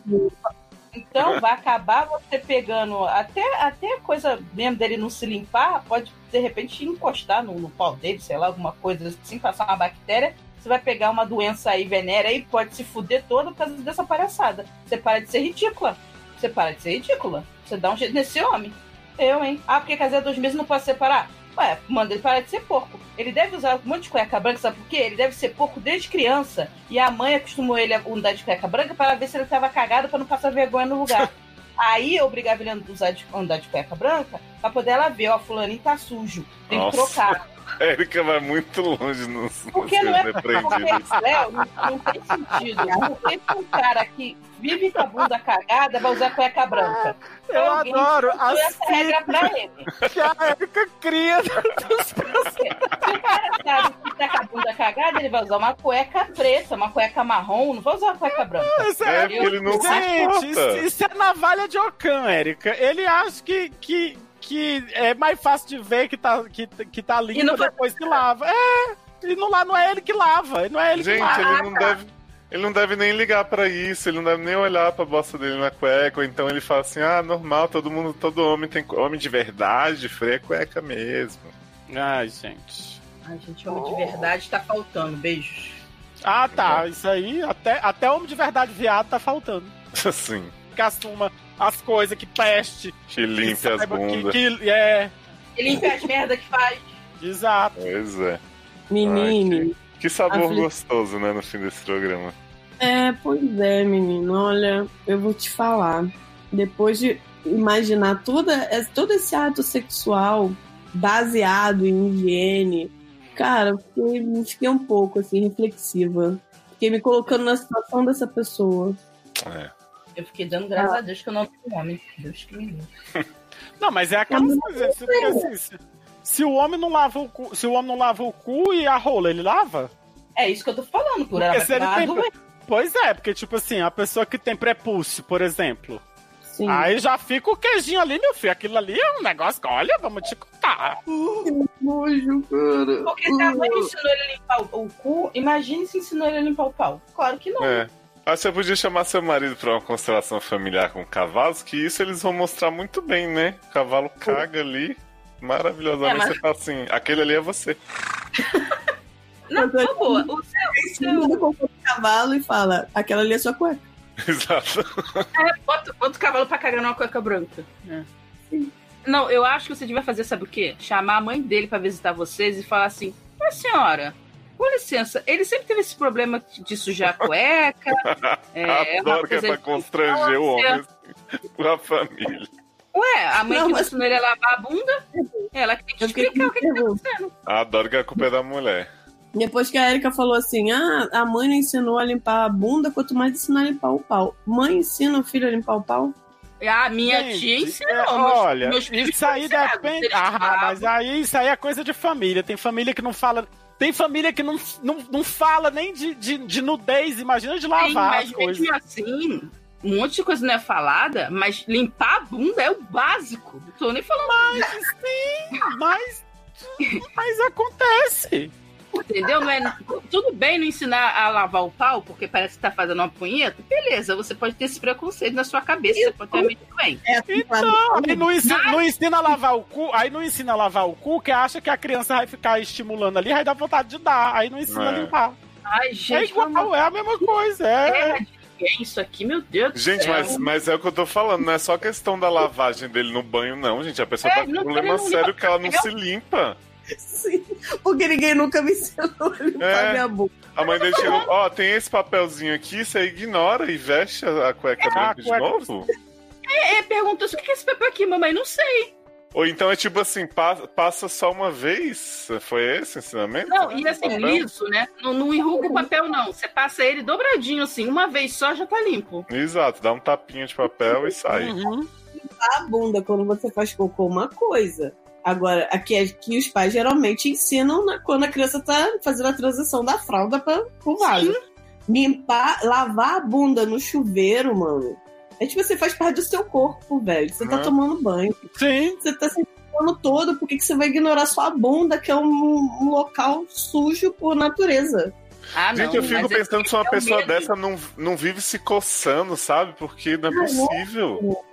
Então vai acabar você pegando até, até a coisa mesmo dele não se limpar, pode de repente encostar no, no pau dele, sei lá, alguma coisa assim, passar uma bactéria. Você vai pegar uma doença aí venérea e pode se fuder toda por causa dessa palhaçada. Você para de ser ridícula. Você para de ser ridícula. Você dá um jeito nesse homem. Eu, hein? Ah, porque casar dois meses não pode separar? Ué, manda ele parar de ser porco. Ele deve usar um monte de cueca branca, sabe por quê? Ele deve ser porco desde criança. E a mãe acostumou ele a andar de cueca branca para ver se ele tava cagado para não passar vergonha no lugar. Aí eu obrigava ele a usar de, andar de cueca branca pra poder ela ver, ó, fulaninho tá sujo. Tem que Nossa. trocar. A Erika vai muito longe nos, Porque nos não é seus porque. Léo, não, não tem sentido. Porque se um cara que vive com a bunda cagada vai usar cueca branca. Eu Alguém adoro as essa regra pra ele. que a Erika cria dos Se o cara sabe que tá com a bunda cagada, ele vai usar uma cueca preta, uma cueca marrom, não vai usar uma cueca branca. É, porque ele não Gente, isso, isso é navalha de Ocã, Érica. Ele acha que, que, que é mais fácil de ver que tá, que, que tá limpo E depois que lava. É, e não, lá não é ele que lava, não é ele que Gente, lava. ele não deve. Ele não deve nem ligar pra isso, ele não deve nem olhar pra bosta dele na cueca, ou então ele fala assim: ah, normal, todo mundo, todo homem tem homem de verdade, freia cueca mesmo. Ai, gente. Ai, gente, homem de verdade tá faltando. Beijos. Ah, tá. Isso aí, até, até homem de verdade viado tá faltando. Assim, Que assuma as coisas, que peste. que limpe as saiba que- bundas. Que, é, E limpa as merda que faz. Exato. Pois é. Menino. Que sabor Afli- gostoso, né, no fim desse programa. É, pois é, menino. Olha, eu vou te falar. Depois de imaginar toda, é- todo esse ato sexual baseado em higiene, cara, eu fiquei, fiquei um pouco assim, reflexiva. Fiquei me colocando na situação dessa pessoa. É. Eu fiquei dando graças a Deus que eu não fui homem. Deus que me livre. Não, mas é aquela coisa. se- porque, assim, se, se o homem não lava o cu, se o homem não lava o cu e a rola, ele lava? É isso que eu tô falando, por ela tem-. Pois é, porque, tipo assim, a pessoa que tem prepúcio, por exemplo. Sim. Aí já fica o queijinho ali, meu filho. Aquilo ali é um negócio que, olha, vamos te contar. Nojo, cara. Porque se a mãe ensinou ele a limpar o, o cu, imagine se ensinou ele a limpar o pau. Claro que não. É. Acho que você podia chamar seu marido pra uma constelação familiar com cavalos, que isso eles vão mostrar muito bem, né? O cavalo caga ali, maravilhosamente. É, mas- Você fala assim, aquele ali é você. Não, por boa. O seu, o seu, um cavalo e fala, aquela ali é sua cueca. Exato. É, bota, bota o cavalo pra cagar numa cueca branca. Não, eu acho que você devia fazer, sabe o quê? Chamar a mãe dele pra visitar vocês e falar assim: Mas senhora, com licença, ele sempre teve esse problema de sujar a cueca. É, Adoro que é pra constranger o homem com a família. Ué, a mãe Não, que mas- ensinou ele a lavar a bunda, ela que tem que explicar o que, que tá acontecendo. Adoro que a culpa é da mulher. Depois que a Erika falou assim: ah, a mãe não ensinou a limpar a bunda, quanto mais ensinar a limpar o pau. Mãe ensina o filho a limpar o pau? A minha Gente, tia ensinou. é, meus- olha, meus isso aí depende. Ah, mas aí isso aí é coisa de família. Tem família que não fala. Tem família que não, não, não fala nem de, de, de nudez, imagina de Sim, lavar mas as coisas. mesmo assim, um monte de coisa não é falada, mas limpar a bunda é o básico. Não tô nem falando Mas sim, mas. Mas acontece. Entendeu? Não é, tudo bem não ensinar a lavar o pau, porque parece que tá fazendo uma punheta. Beleza, você pode ter esse preconceito na sua cabeça, você pode ter a mente doente. É, Então, aí não ensina, não ensina a lavar o cu, aí não ensina a lavar o cu, que acha que a criança vai ficar estimulando ali, vai dar vontade de dar. Aí não ensina a É. limpar. Ai, É gente, igual, é a mesma coisa. É. é isso aqui, meu Deus do Gente, céu. mas, mas é o que eu tô falando, não é só questão da lavagem dele no banho, não, gente. A pessoa É, tá com não, problema sério que ela não entendeu? se limpa. Sim, porque ninguém nunca me ensinou a limpar É. minha bunda. A mãe dele chegou, ó, tem esse papelzinho aqui, você ignora e veste a a cueca branca de cueca- novo? É, é, perguntou assim, o que é esse papel aqui, mamãe? Não sei. Ou então é tipo assim, pa- passa só uma vez? Foi esse o ensinamento? Não, e assim, Papel? liso, né? Não, não enruga o papel, não. Você passa ele dobradinho, assim, uma vez só já tá limpo. Exato, dá um tapinha de papel e sai. Uhum. A bunda, quando você faz cocô, uma coisa. Agora, aqui é que os pais geralmente ensinam na- quando a criança tá fazendo a transição da fralda para o vaso. Limpar, lavar a bunda no chuveiro, mano. É tipo, você faz parte do seu corpo, velho. Você tá Uhum. tomando banho. Sim. Você tá se limpando todo, por que, que você vai ignorar sua bunda, que é um, um local sujo por natureza? Ah, Gente, eu fico pensando esse se uma é pessoa medo. dessa não, não vive se coçando, sabe? Porque não é Não, possível.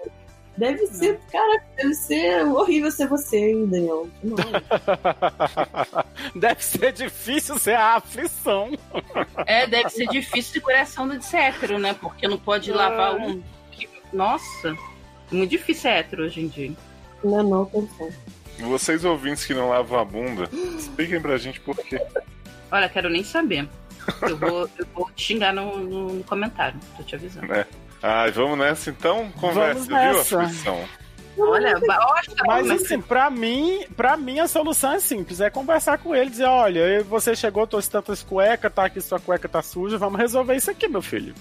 Deve ser, cara, deve ser horrível ser você, hein, Daniel. Não. Deve ser difícil ser a aflição. É, deve ser difícil de coração de ser hétero, né? Porque não pode lavar um. Nossa, muito difícil ser hétero hoje em dia. Não, é não, atenção. Vocês ouvintes que não lavam a bunda, expliquem pra gente por quê. Olha, quero nem saber. Eu vou, eu vou te xingar no, no- no comentário, tô te avisando. Né? Ai, vamos nessa então? Conversa, Vamos viu, nessa. aflição? Olha, Mas assim, pra mim, pra mim a solução é simples, é conversar com ele, dizer, olha, você chegou, trouxe tantas cuecas, tá aqui, sua cueca tá suja, vamos resolver isso aqui, meu filho.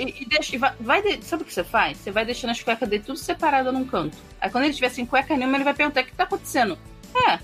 E, e deixa, e vai, vai de- sabe o que você faz? Você vai deixando as cuecas dele tudo separada num canto. Aí quando ele tiver sem cueca nenhuma, ele vai perguntar o que tá acontecendo. É,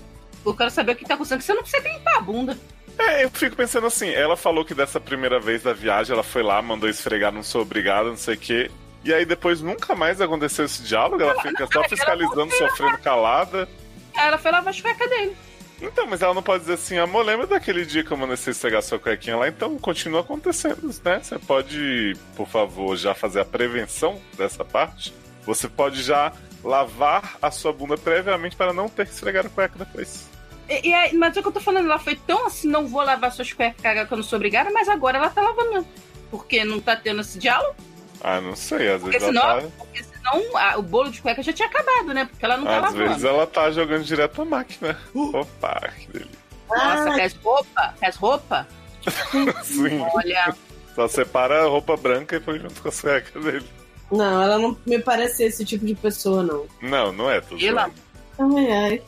eu quero saber o que tá acontecendo, que você não precisa limpar a bunda. É, eu fico pensando assim, ela falou que dessa primeira vez da viagem, ela foi lá, mandou esfregar, não sou obrigada, não sei o quê. E aí depois nunca mais aconteceu esse diálogo, ela fica só fiscalizando, sofrendo calada. Ela foi lavar as cuecas dele. Então, mas ela não pode dizer assim, amor, lembra daquele dia que eu mandei você esfregar sua cuequinha lá? Então continua acontecendo, né? Você pode, por favor, já fazer a prevenção dessa parte? Você pode já lavar a sua bunda previamente para não ter que esfregar a cueca depois. E, e aí, mas é o que eu tô falando, ela foi tão assim, não vou lavar suas cuecas que eu não sou obrigada, mas agora ela tá lavando. Porque não tá tendo esse diálogo. Ah, não sei, às Porque vezes senão, ela tá... porque senão a- o bolo de cueca já tinha acabado, né? Porque ela não tá Às lavando. vezes ela tá jogando direto a máquina. Opa, que delícia. Nossa, Ah. quer as roupa? Quer as roupa? Sim. Olha, Só separa a roupa branca e põe junto com a cueca dele. Não, ela não me parece esse tipo de pessoa, não. Não, não é tudo. Ela- Ai, ai.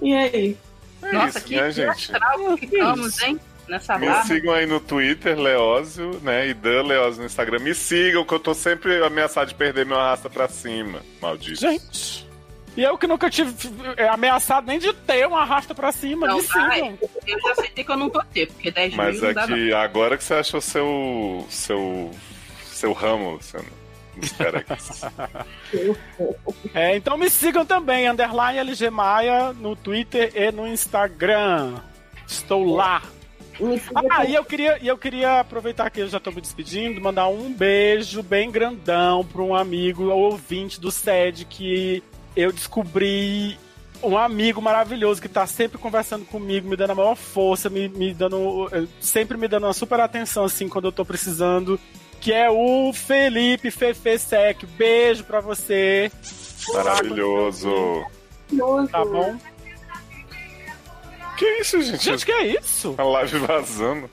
E aí? É nossa, isso, que, né, que gente? astral que ficamos, hein? Nessa Me barra. sigam aí no Twitter, Leózio, né? E Dan Leózio no Instagram. Me sigam, que eu tô sempre ameaçado de perder meu arrasta pra cima. Maldito. Gente. E eu que nunca tive é, ameaçado nem de ter uma arrasta pra cima, Não, me sigam. Eu já aceitei que eu não tô ter, porque 10 Mas mil é não dá não. que agora que você achou seu. seu. seu ramo, Luciano. Aqui. É, então me sigam também, underline LG Maia, no Twitter e no Instagram. Estou lá. Ah, e eu queria, e eu queria aproveitar que eu já tô me despedindo, mandar um beijo bem grandão para um amigo ouvinte do SED que eu descobri um amigo maravilhoso que tá sempre conversando comigo, me dando a maior força, me, me dando. eh, sempre me dando uma super atenção, assim, quando eu tô precisando. Que é o Felipe Fefe Sec. Beijo pra você. Maravilhoso. Tá bom? Que isso, gente? Gente, que é isso? A live vazando.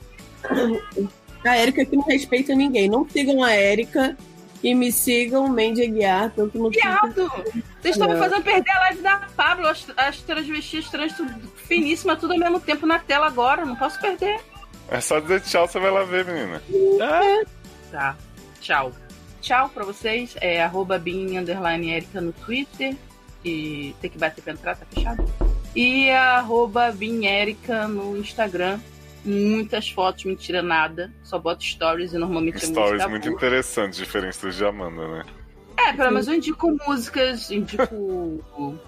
A Erika que não respeita ninguém. Não sigam a Erika e me sigam Mandy Aguiar, tanto no Viado! Vocês estão me É. fazendo perder a live da Pablo, as, as transvestis trans, tudo finíssima, tudo ao mesmo tempo na tela agora. Não posso perder. É só dizer tchau, você vai lá ver, menina. Tá. Tchau. Tchau pra vocês. É arroba bin, underline Erika no Twitter. E tem que bater pra entrar, tá fechado. E arroba bin Erika no Instagram. Muitas fotos, mentira nada. Só boto stories e normalmente é Stories muito boa. interessantes, diferentes do de Amanda, né? É, pelo menos eu indico músicas, indico.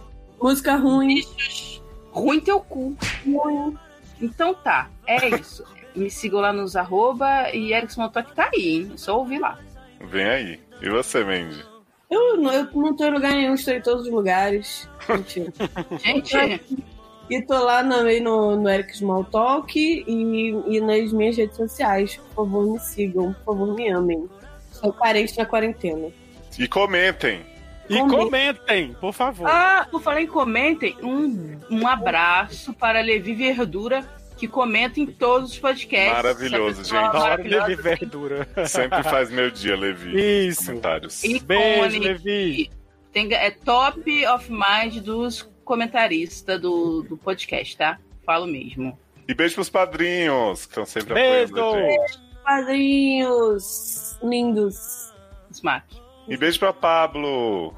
Música ruim. Bichos. Ruim teu cu. Então tá, é isso. Me sigam lá nos arroba e Erickson Motoc tá aí, hein? Só ouvir lá. Vem aí. E você, Mandy? Eu, não- eu não tô em lugar nenhum, estou em todos os lugares. Mentira. Gente. E tô lá também no, no Eric Small Talk e, e nas minhas redes sociais. Por favor, me sigam. Por favor, me amem. Sou carente na quarentena. E comentem. E comentem, por favor. Ah, por falar em comentem, um, um abraço para Levi Verdura, que comenta em todos os podcasts. Maravilhoso, gente. maravilhosa. Levi Verdura. Sempre faz meu dia, Levi. Isso. Comentários. Icone. Levi. Tem, é top of mind dos comentaristas do, do podcast, tá? Falo mesmo. E beijo pros padrinhos, que estão sempre Beijo. apoiando a gente. Padrinhos lindos. Smack. E beijo pra Pablo.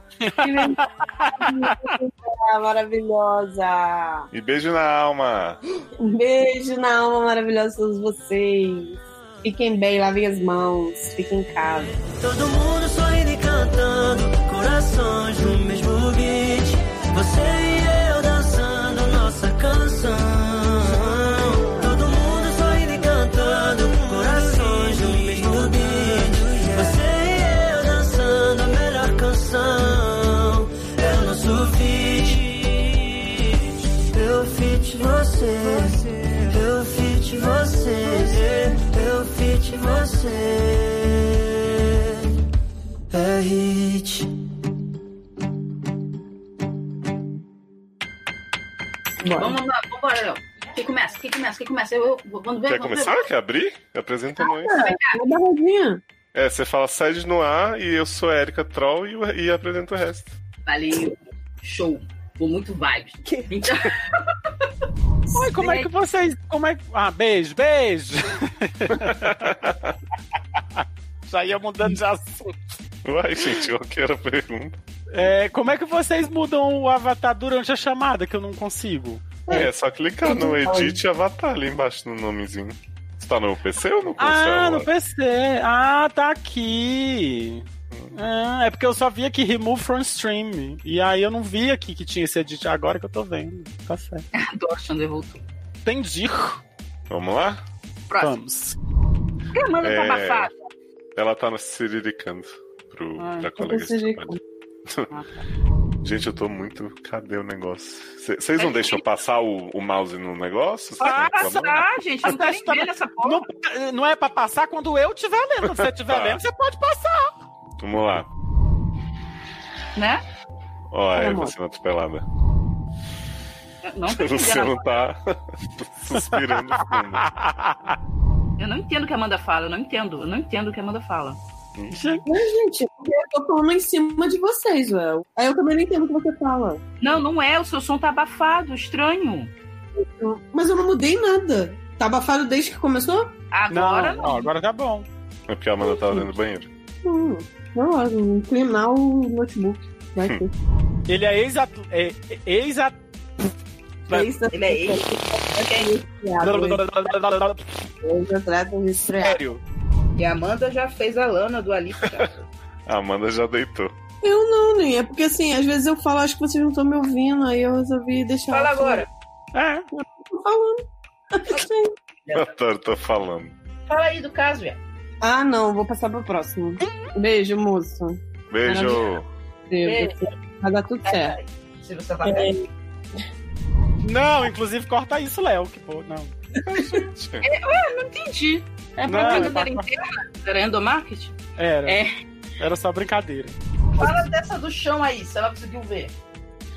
Ah, maravilhosa. E beijo na alma. Um beijo na alma maravilhosa de todos vocês. Fiquem bem, lavem as mãos, fiquem em casa. Todo mundo sorrindo e cantando, corações no mesmo beat. Você e eu dançando nossa canção. Todo mundo sorrindo e cantando, corações no mesmo beat. Você e eu dançando a melhor canção. Eu fit você, eu fit você, eu fit você. É hit. Vamos lá, vambora, Léo. Quem começa? Quem começa? Quem começa? Eu, eu vamos ver. Quer vamos começar? ver. Quer abrir? Apresenta nós. Uma barradinha. É, você fala sede no ar e eu sou a Erika Troll e, e apresento o resto. Valeu. Show. Vou muito vibes. Então, Oi, como é que vocês. Como é que. Ah, beijo, beijo. Já ia mudando de assunto. Uai, gente, qual que era a pergunta? É, como é que vocês mudam o avatar durante a chamada, que eu não consigo? É, só clicar no Edit Avatar ali embaixo no nomezinho. Você tá no PC ou no Ah, celular? no PC. Ah, tá aqui. Ah, é porque eu só vi aqui Remove from Stream. E aí eu não vi aqui que tinha esse edit agora que eu tô vendo. Tá certo. Adoro Xander voltou. Entendi. Vamos lá? Próximo. Vamos. Quem Amanda tá É, abafada? Ela tá no Siriricando pro, Ah, pra eu colega tô de trabalho. Gente, eu tô muito. Cadê o negócio? Vocês não É deixam passar o, o mouse no negócio? Vocês Ah, tá, gente. Não tá essa porra. Não, não é pra passar quando eu estiver lendo. Se você estiver Tá. lendo, você pode passar. Vamos lá. né? Ó, é amor. você na atropelada. Não tô O Luciano entendendo. tá suspirando fundo. Eu não entendo o que a Amanda fala, eu não entendo. Eu não entendo o que a Amanda fala. Mas, gente, porque eu tô falando em cima de vocês, ué. Aí eu também não entendo o que você fala. Não, não é, o seu som tá abafado, estranho. Mas eu não mudei nada. Tá abafado desde que começou? Agora não. Ó, agora tá bom. É porque a Amanda tava dentro do banheiro. Não, não, eu inclinar o notebook. Vai ter. Ele é ex é, é- ex Ele é ex. Sério. E a Amanda já fez a Lana do Alice. A Amanda já deitou. Eu não, nem. É porque assim, às vezes eu falo, acho que vocês não estão me ouvindo, aí eu resolvi deixar. Fala agora. É. Tô falando. Assim. Adoro, tô falando. Fala aí do caso, velho. Ah, não, vou passar pro próximo. Beijo, moço. Beijo. Deus, vai dar tudo certo. Se você tá É. Não, inclusive corta isso, Léo. Que pô, não. É, ué, não entendi. É Não, propaganda é pra- interna? Era endomarketing? Era. É. Era só brincadeira. Fala dessa do chão aí, se ela conseguiu ver.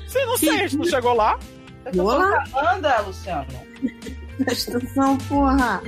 Sim, não sei, a gente não chegou lá. Eu tô Vou lá. falando, Amanda, Luciano. Presta atenção, porra.